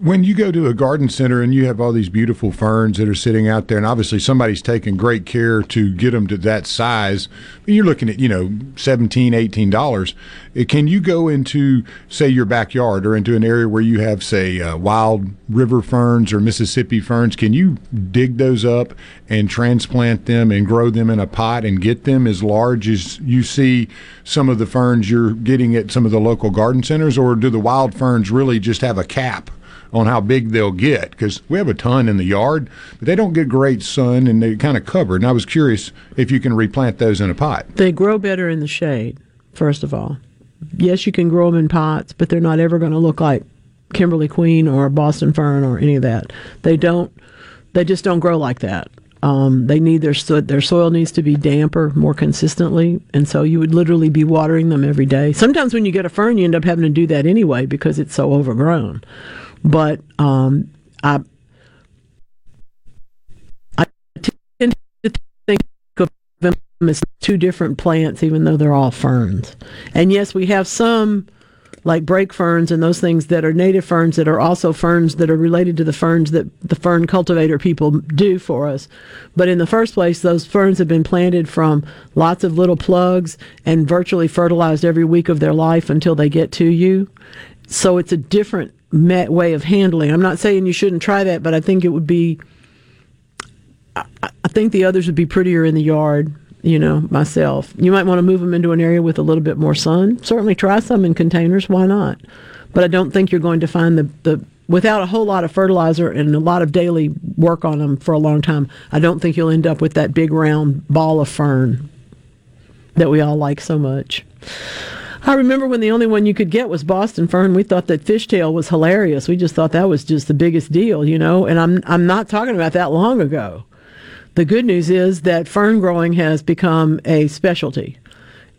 When you go to a garden center and you have all these beautiful ferns that are sitting out there, and obviously somebody's taking great care to get them to that size, you're looking at, you know, $17, $18. Uh, Can you go into, say, your backyard or into an area where you have, say, uh, wild river ferns or Mississippi ferns? Can you dig those up and transplant them and grow them in a pot and get them as large as you see some of the ferns you're getting at some of the local garden centers? Or do the wild ferns really just have a cap? On how big they'll get because we have a ton in the yard, but they don't get great sun and they're kind of covered. And I was curious if you can replant those in a pot. They grow better in the shade, first of all. Yes, you can grow them in pots, but they're not ever going to look like Kimberly Queen or Boston Fern or any of that. They don't. They just don't grow like that. Um, they need their so- their soil needs to be damper more consistently, and so you would literally be watering them every day. Sometimes when you get a fern, you end up having to do that anyway because it's so overgrown. But um, I I tend to think of them as two different plants, even though they're all ferns. And yes, we have some like brake ferns and those things that are native ferns that are also ferns that are related to the ferns that the fern cultivator people do for us. But in the first place, those ferns have been planted from lots of little plugs and virtually fertilized every week of their life until they get to you. So it's a different me- way of handling. I'm not saying you shouldn't try that, but I think it would be. I, I think the others would be prettier in the yard. You know, myself. You might want to move them into an area with a little bit more sun. Certainly, try some in containers. Why not? But I don't think you're going to find the the without a whole lot of fertilizer and a lot of daily work on them for a long time. I don't think you'll end up with that big round ball of fern that we all like so much. I remember when the only one you could get was Boston fern. We thought that fishtail was hilarious. We just thought that was just the biggest deal, you know. And I'm I'm not talking about that long ago. The good news is that fern growing has become a specialty.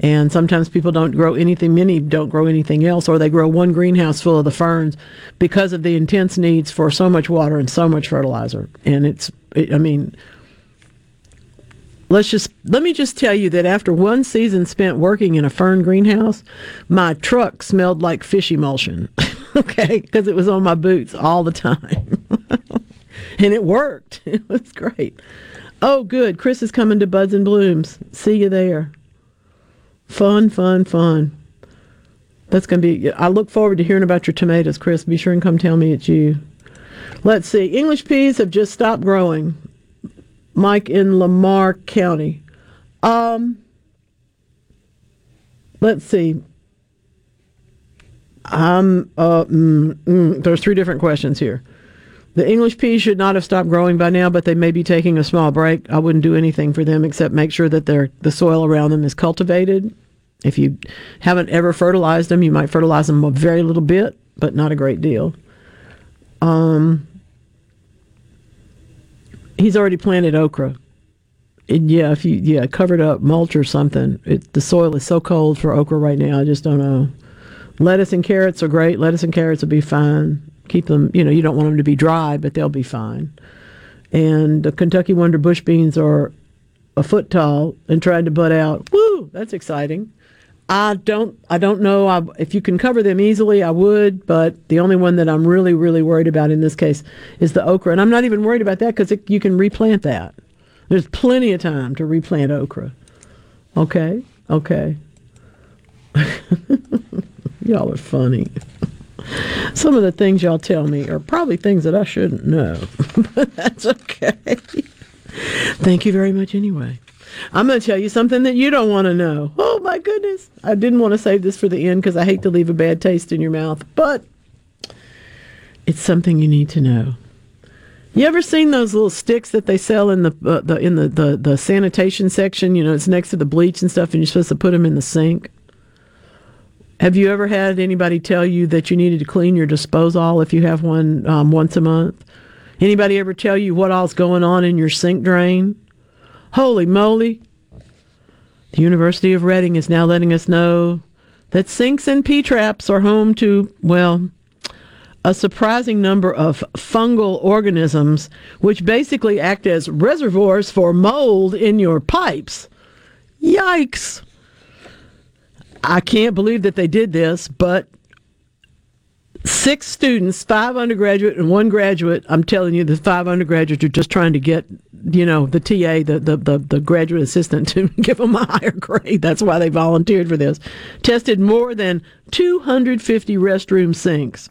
And sometimes people don't grow anything, many don't grow anything else, or they grow one greenhouse full of the ferns because of the intense needs for so much water and so much fertilizer. And it's, it, I mean, let's just let me just tell you that after one season spent working in a fern greenhouse, my truck smelled like fish emulsion. okay, because it was on my boots all the time, and it worked. It was great. Oh, good. Chris is coming to Buds and Blooms. See you there. Fun, fun, fun. That's going to be. I look forward to hearing about your tomatoes, Chris. Be sure and come tell me it's you. Let's see. English peas have just stopped growing. Mike in Lamar County. Um. Let's see. Uh. Mm, mm, there's three different questions here. The English peas should not have stopped growing by now, but they may be taking a small break. I wouldn't do anything for them except make sure that the soil around them is cultivated. If you haven't ever fertilized them, you might fertilize them a very little bit, but not a great deal. Um, he's already planted okra. And yeah, if you yeah covered up mulch or something, it, the soil is so cold for okra right now. I just don't know. Lettuce and carrots are great. Lettuce and carrots will be fine. Keep them, you know, you don't want them to be dry, but they'll be fine. And the Kentucky Wonder bush beans are a foot tall and tried to bud out. Woo, that's exciting. I don't, I don't know I, if you can cover them easily. I would, but the only one that I'm really, really worried about in this case is the okra, and I'm not even worried about that because you can replant that. There's plenty of time to replant okra. Okay, okay. y'all are funny. Some of the things y'all tell me are probably things that I shouldn't know, but that's okay. Thank you very much anyway. I'm going to tell you something that you don't want to know. Oh my goodness. I didn't want to save this for the end because I hate to leave a bad taste in your mouth, but it's something you need to know. You ever seen those little sticks that they sell in the, uh, the in the, the the sanitation section? You know, it's next to the bleach and stuff, and you're supposed to put them in the sink. Have you ever had anybody tell you that you needed to clean your disposal if you have one um, once a month? Anybody ever tell you what all's going on in your sink drain? Holy moly! The University of Reading is now letting us know that sinks and P traps are home to well a surprising number of fungal organisms, which basically act as reservoirs for mold in your pipes. Yikes! I can't believe that they did this, but six students, five undergraduate and one graduate. I'm telling you, the five undergraduates are just trying to get, you know, the TA, the the the, the graduate assistant, to give them a higher grade. That's why they volunteered for this. Tested more than 250 restroom sinks.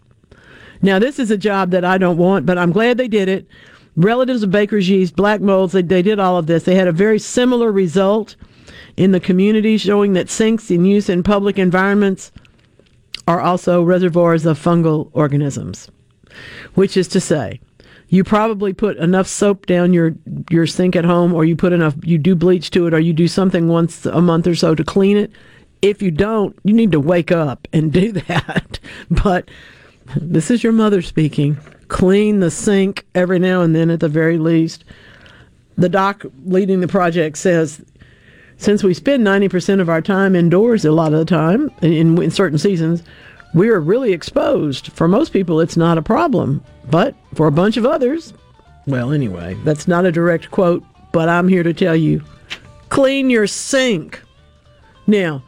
Now, this is a job that I don't want, but I'm glad they did it. Relatives of baker's yeast, black molds, they, they did all of this. They had a very similar result in the community, showing that sinks in use in public environments are also reservoirs of fungal organisms. Which is to say, you probably put enough soap down your your sink at home, or you put enough, you do bleach to it, or you do something once a month or so to clean it. If you don't, you need to wake up and do that. But this is your mother speaking. Clean the sink every now and then, at the very least. The doc leading the project says since we spend 90% of our time indoors a lot of the time in, in certain seasons, we are really exposed. For most people, it's not a problem. But for a bunch of others, well, anyway, that's not a direct quote, but I'm here to tell you clean your sink. Now,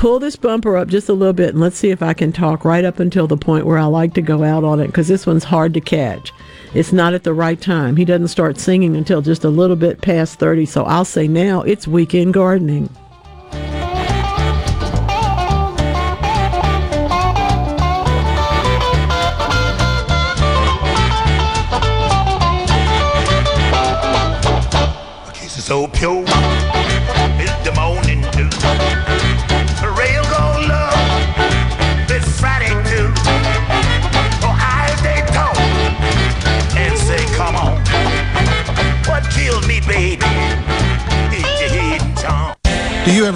pull this bumper up just a little bit and let's see if I can talk right up until the point where I like to go out on it because this one's hard to catch. It's not at the right time. He doesn't start singing until just a little bit past 30, so I'll say now it's weekend gardening.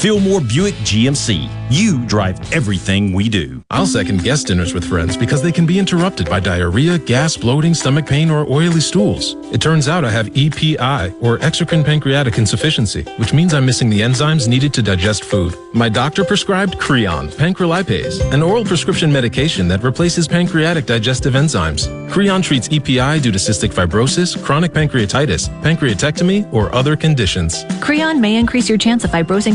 Fillmore Buick GMC. You drive everything we do. I'll second guest dinners with friends because they can be interrupted by diarrhea, gas, bloating, stomach pain, or oily stools. It turns out I have EPI, or exocrine pancreatic insufficiency, which means I'm missing the enzymes needed to digest food. My doctor prescribed Creon, pancrelipase, an oral prescription medication that replaces pancreatic digestive enzymes. Creon treats EPI due to cystic fibrosis, chronic pancreatitis, pancreatectomy, or other conditions. Creon may increase your chance of fibrosing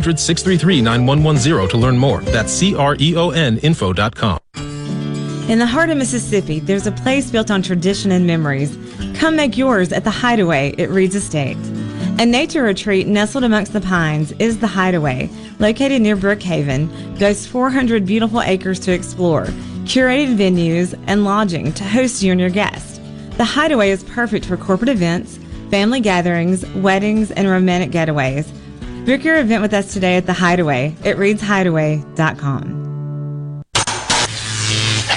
633 9110 to learn more. That's C R E O N info.com. In the heart of Mississippi, there's a place built on tradition and memories. Come make yours at the Hideaway at Reed's Estate. A nature retreat nestled amongst the pines is the Hideaway, located near Brookhaven, boasts 400 beautiful acres to explore, curated venues, and lodging to host you and your guests. The Hideaway is perfect for corporate events, family gatherings, weddings, and romantic getaways. Book your event with us today at the Hideaway at reedshideaway.com.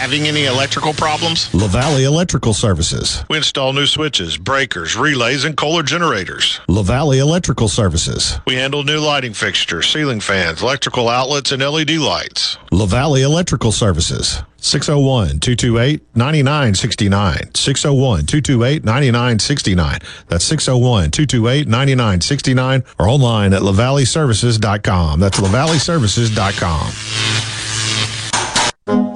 Having any electrical problems? LaValley Electrical Services. We install new switches, breakers, relays, and Kohler generators. LaValley Electrical Services. We handle new lighting fixtures, ceiling fans, electrical outlets, and LED lights. LaValley Electrical Services. 601 228 9969. 601 228 9969. That's 601 228 9969 or online at lavalleyservices.com. That's lavalleyservices.com.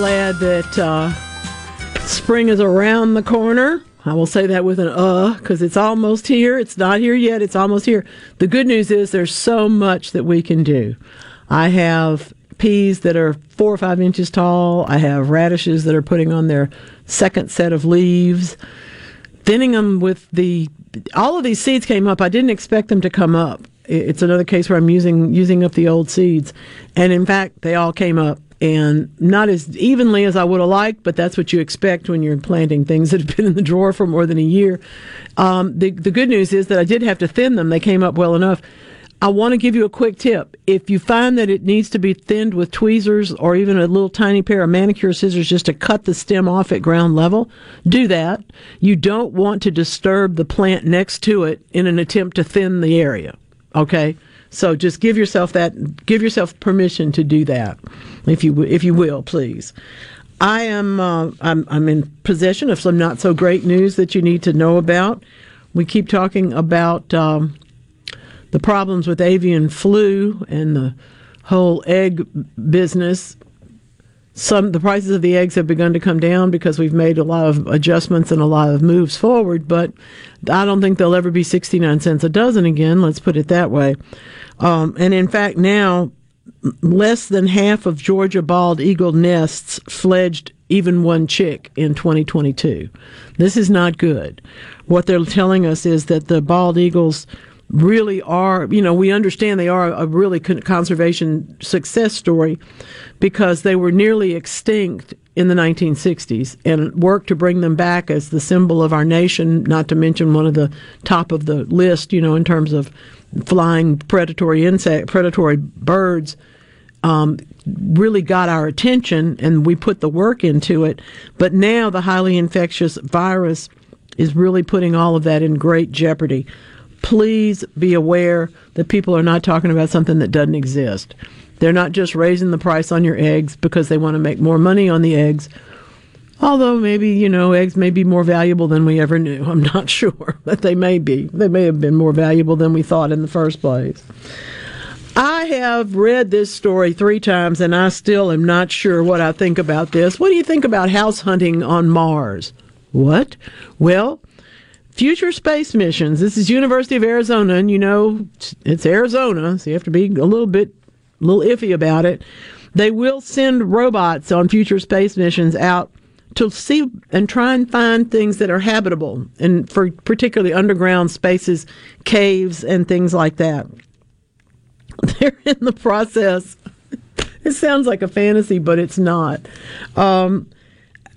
glad that uh, spring is around the corner. I will say that with an uh because it's almost here. It's not here yet. It's almost here. The good news is there's so much that we can do. I have peas that are four or five inches tall. I have radishes that are putting on their second set of leaves. Thinning them with the all of these seeds came up. I didn't expect them to come up. It's another case where I'm using using up the old seeds, and in fact, they all came up and not as evenly as I would have liked, but that's what you expect when you're planting things that have been in the drawer for more than a year. Um, the the good news is that I did have to thin them; they came up well enough. I want to give you a quick tip. If you find that it needs to be thinned with tweezers or even a little tiny pair of manicure scissors just to cut the stem off at ground level, do that. You don't want to disturb the plant next to it in an attempt to thin the area. Okay? So just give yourself that give yourself permission to do that. If you if you will, please. I am uh, I'm I'm in possession of some not so great news that you need to know about. We keep talking about um, the problems with avian flu and the whole egg business. Some the prices of the eggs have begun to come down because we've made a lot of adjustments and a lot of moves forward, but I don't think they'll ever be 69 cents a dozen again, let's put it that way. Um, and in fact, now less than half of Georgia bald eagle nests fledged even one chick in 2022. This is not good. What they're telling us is that the bald eagles really are, you know, we understand they are a really conservation success story because they were nearly extinct in the 1960s and worked to bring them back as the symbol of our nation, not to mention one of the top of the list, you know, in terms of flying predatory insect, predatory birds um, really got our attention and we put the work into it. But now the highly infectious virus is really putting all of that in great jeopardy. Please be aware that people are not talking about something that doesn't exist. They're not just raising the price on your eggs because they want to make more money on the eggs. Although maybe, you know, eggs may be more valuable than we ever knew. I'm not sure, but they may be. They may have been more valuable than we thought in the first place. I have read this story three times and I still am not sure what I think about this. What do you think about house hunting on Mars? What? Well, future space missions. This is University of Arizona, and you know it's Arizona, so you have to be a little bit, a little iffy about it. They will send robots on future space missions out to see and try and find things that are habitable, and for particularly underground spaces, caves, and things like that. They're in the process. It sounds like a fantasy, but it's not. Um,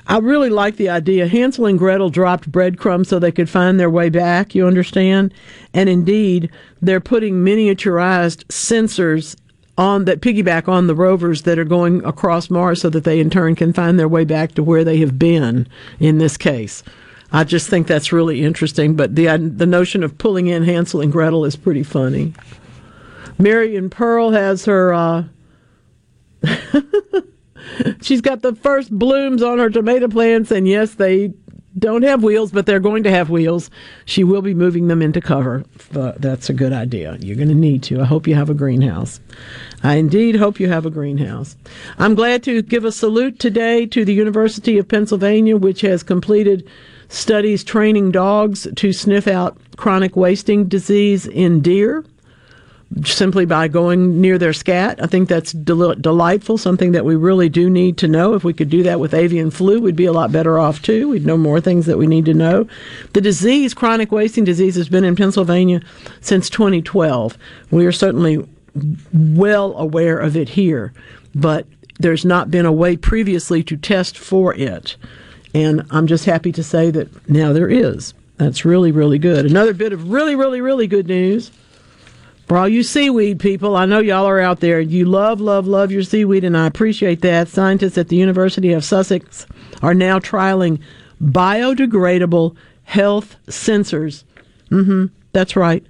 I really like the idea. Hansel and Gretel dropped breadcrumbs so they could find their way back, you understand? And indeed, they're putting miniaturized sensors on that piggyback on the rovers that are going across Mars so that they in turn can find their way back to where they have been in this case. I just think that's really interesting, but the the notion of pulling in Hansel and Gretel is pretty funny. Marion Pearl has her uh, She's got the first blooms on her tomato plants, and yes, they don't have wheels, but they're going to have wheels. She will be moving them into cover. But that's a good idea. You're going to need to. I hope you have a greenhouse. I indeed hope you have a greenhouse. I'm glad to give a salute today to the University of Pennsylvania, which has completed studies training dogs to sniff out chronic wasting disease in deer simply by going near their scat. I think that's del- delightful, something that we really do need to know. If we could do that with avian flu, we'd be a lot better off too. We'd know more things that we need to know. The disease, chronic wasting disease, has been in Pennsylvania since 2012. We are certainly well aware of it here, but there's not been a way previously to test for it. And I'm just happy to say that now there is. That's really, really good. Another bit of really, really, really good news. For all you seaweed people, I know y'all are out there. You love, love, love your seaweed, and I appreciate that. Scientists at the University of Sussex are now trialing biodegradable health sensors. Mm-hmm, that's right.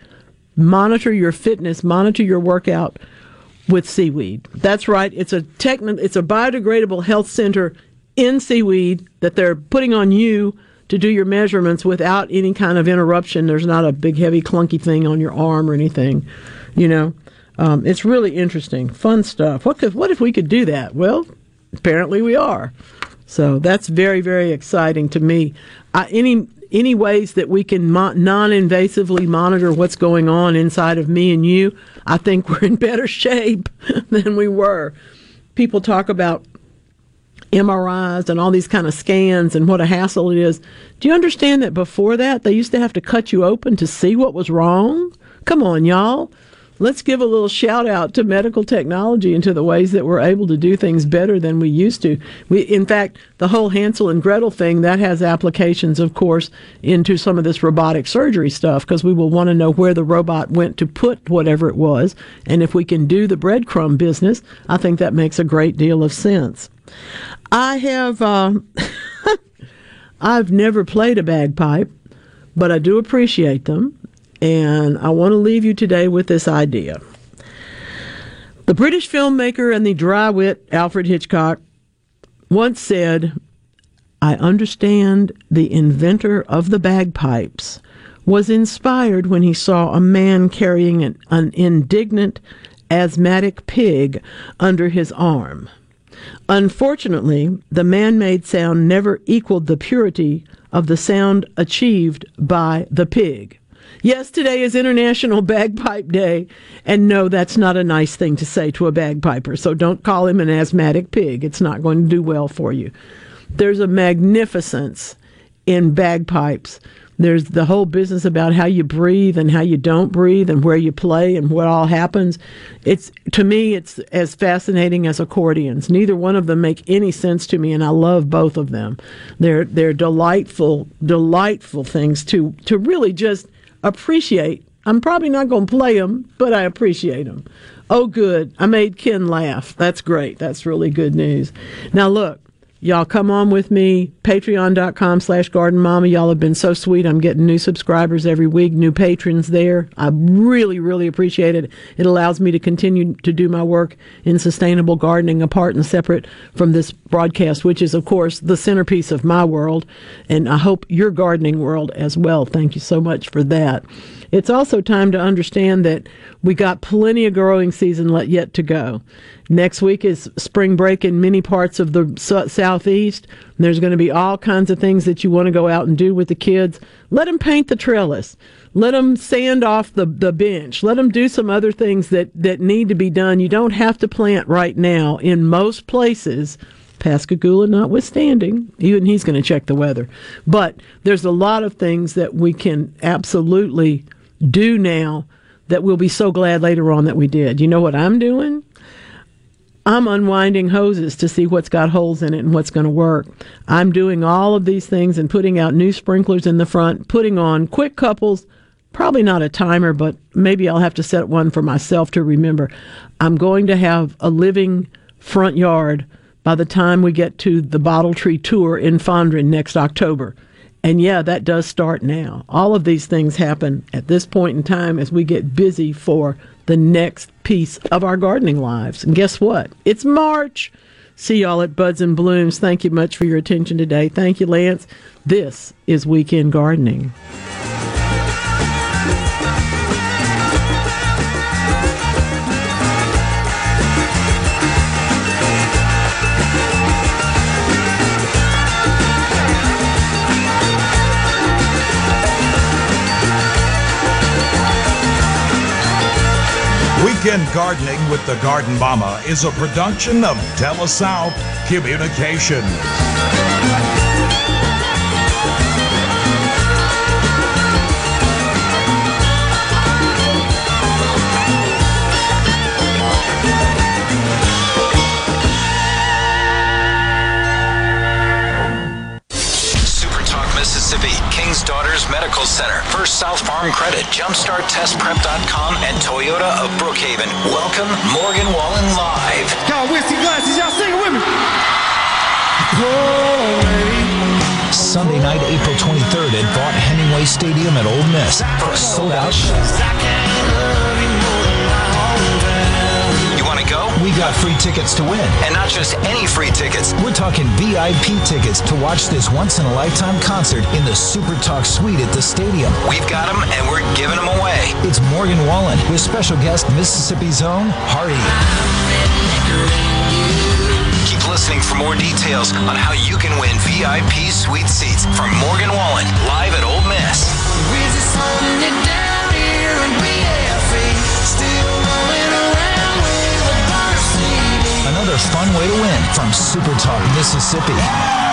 Monitor your fitness, monitor your workout with seaweed. That's right. It's a it's a biodegradable health center in seaweed that they're putting on you to do your measurements without any kind of interruption. There's not a big, heavy, clunky thing on your arm or anything. You know, um, it's really interesting, fun stuff. What could, what if we could do that? Well, apparently we are. So that's very, very exciting to me. Any any ways that we can mo- non-invasively monitor what's going on inside of me and you, I think we're in better shape than we were. People talk about MRIs and all these kind of scans and what a hassle it is. Do you understand that before that they used to have to cut you open to see what was wrong? Come on, y'all. Let's give a little shout out to medical technology and to the ways that we're able to do things better than we used to. We, in fact, the whole Hansel and Gretel thing that has applications, of course, into some of this robotic surgery stuff because we will want to know where the robot went to put whatever it was, and if we can do the breadcrumb business, I think that makes a great deal of sense. I have uh, I've never played a bagpipe, but I do appreciate them, and I want to leave you today with this idea. The British filmmaker and the dry wit Alfred Hitchcock once said, I understand the inventor of the bagpipes was inspired when he saw a man carrying an, an indignant asthmatic pig under his arm. Unfortunately, the man made sound never equaled the purity of the sound achieved by the pig. Yes, today is International Bagpipe Day, and no, that's not a nice thing to say to a bagpiper, so don't call him an asthmatic pig. It's not going to do well for you. There's a magnificence in bagpipes. There's the whole business about how you breathe and how you don't breathe and where you play and what all happens. It's to me it's as fascinating as accordions. Neither one of them make any sense to me and I love both of them. They're they're delightful delightful things to to really just appreciate. I'm probably not going to play them, but I appreciate them. Oh good. I made Ken laugh. That's great. That's really good news. Now look, Y'all come on with me, patreon.com slash garden mama. Y'all have been so sweet. I'm getting new subscribers every week, new patrons there. I really, really appreciate it. It allows me to continue to do my work in sustainable gardening apart and separate from this broadcast, which is, of course, the centerpiece of my world. And I hope your gardening world as well. Thank you so much for that. It's also time to understand that we got plenty of growing season yet to go. Next week is spring break in many parts of the southeast. There's going to be all kinds of things that you want to go out and do with the kids. Let them paint the trellis. Let them sand off the, the bench. Let them do some other things that, that need to be done. You don't have to plant right now in most places. Pascagoula notwithstanding, even he's going to check the weather. But there's a lot of things that we can absolutely do now that we'll be so glad later on that we did. You know what I'm doing? I'm unwinding hoses to see what's got holes in it and what's going to work. I'm doing all of these things and putting out new sprinklers in the front, putting on quick couples, probably not a timer, but maybe I'll have to set one for myself to remember. I'm going to have a living front yard by the time we get to the Bottle Tree Tour in Fondren next October. And yeah, that does start now. All of these things happen at this point in time as we get busy for the next piece of our gardening lives. And guess what? It's March. See y'all at Buds and Blooms. Thank you much for your attention today. Thank you, Lance. This is Weekend Gardening. Weekend Gardening with the Garden Mama is a production of TeleSouth Communication. Medical Center, First South Farm Credit, JumpstartTestPrep.com, and Toyota of Brookhaven. Welcome, Morgan Wallen Live. Y'all whiskey glasses, y'all sing it with me. Sunday night, April 23rd at Vaught Hemingway Stadium at Ole Miss for a sold out show. You want to go? We got free tickets to win. And not just any free tickets. We're talking VIP tickets to watch this once in a lifetime concert in the Super Talk Suite at the stadium. We've got them and we're giving them away. It's Morgan Wallen with special guest Mississippi's own Hardy. Keep listening for more details on how you can win VIP suite seats from Morgan Wallen live at Ole Miss. Another fun way to win from Super Talk Mississippi.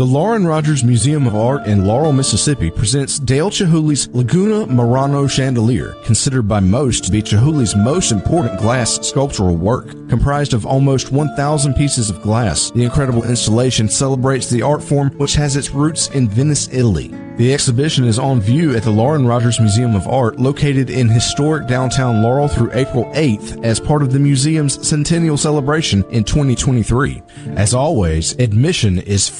The Lauren Rogers Museum of Art in Laurel, Mississippi presents Dale Chihuly's Laguna Murano chandelier, considered by most to be Chihuly's most important glass sculptural work. Comprised of almost 1,000 pieces of glass, the incredible installation celebrates the art form which has its roots in Venice, Italy. The exhibition is on view at the Lauren Rogers Museum of Art, located in historic downtown Laurel through April 8th as part of the museum's centennial celebration in 2023. As always, admission is A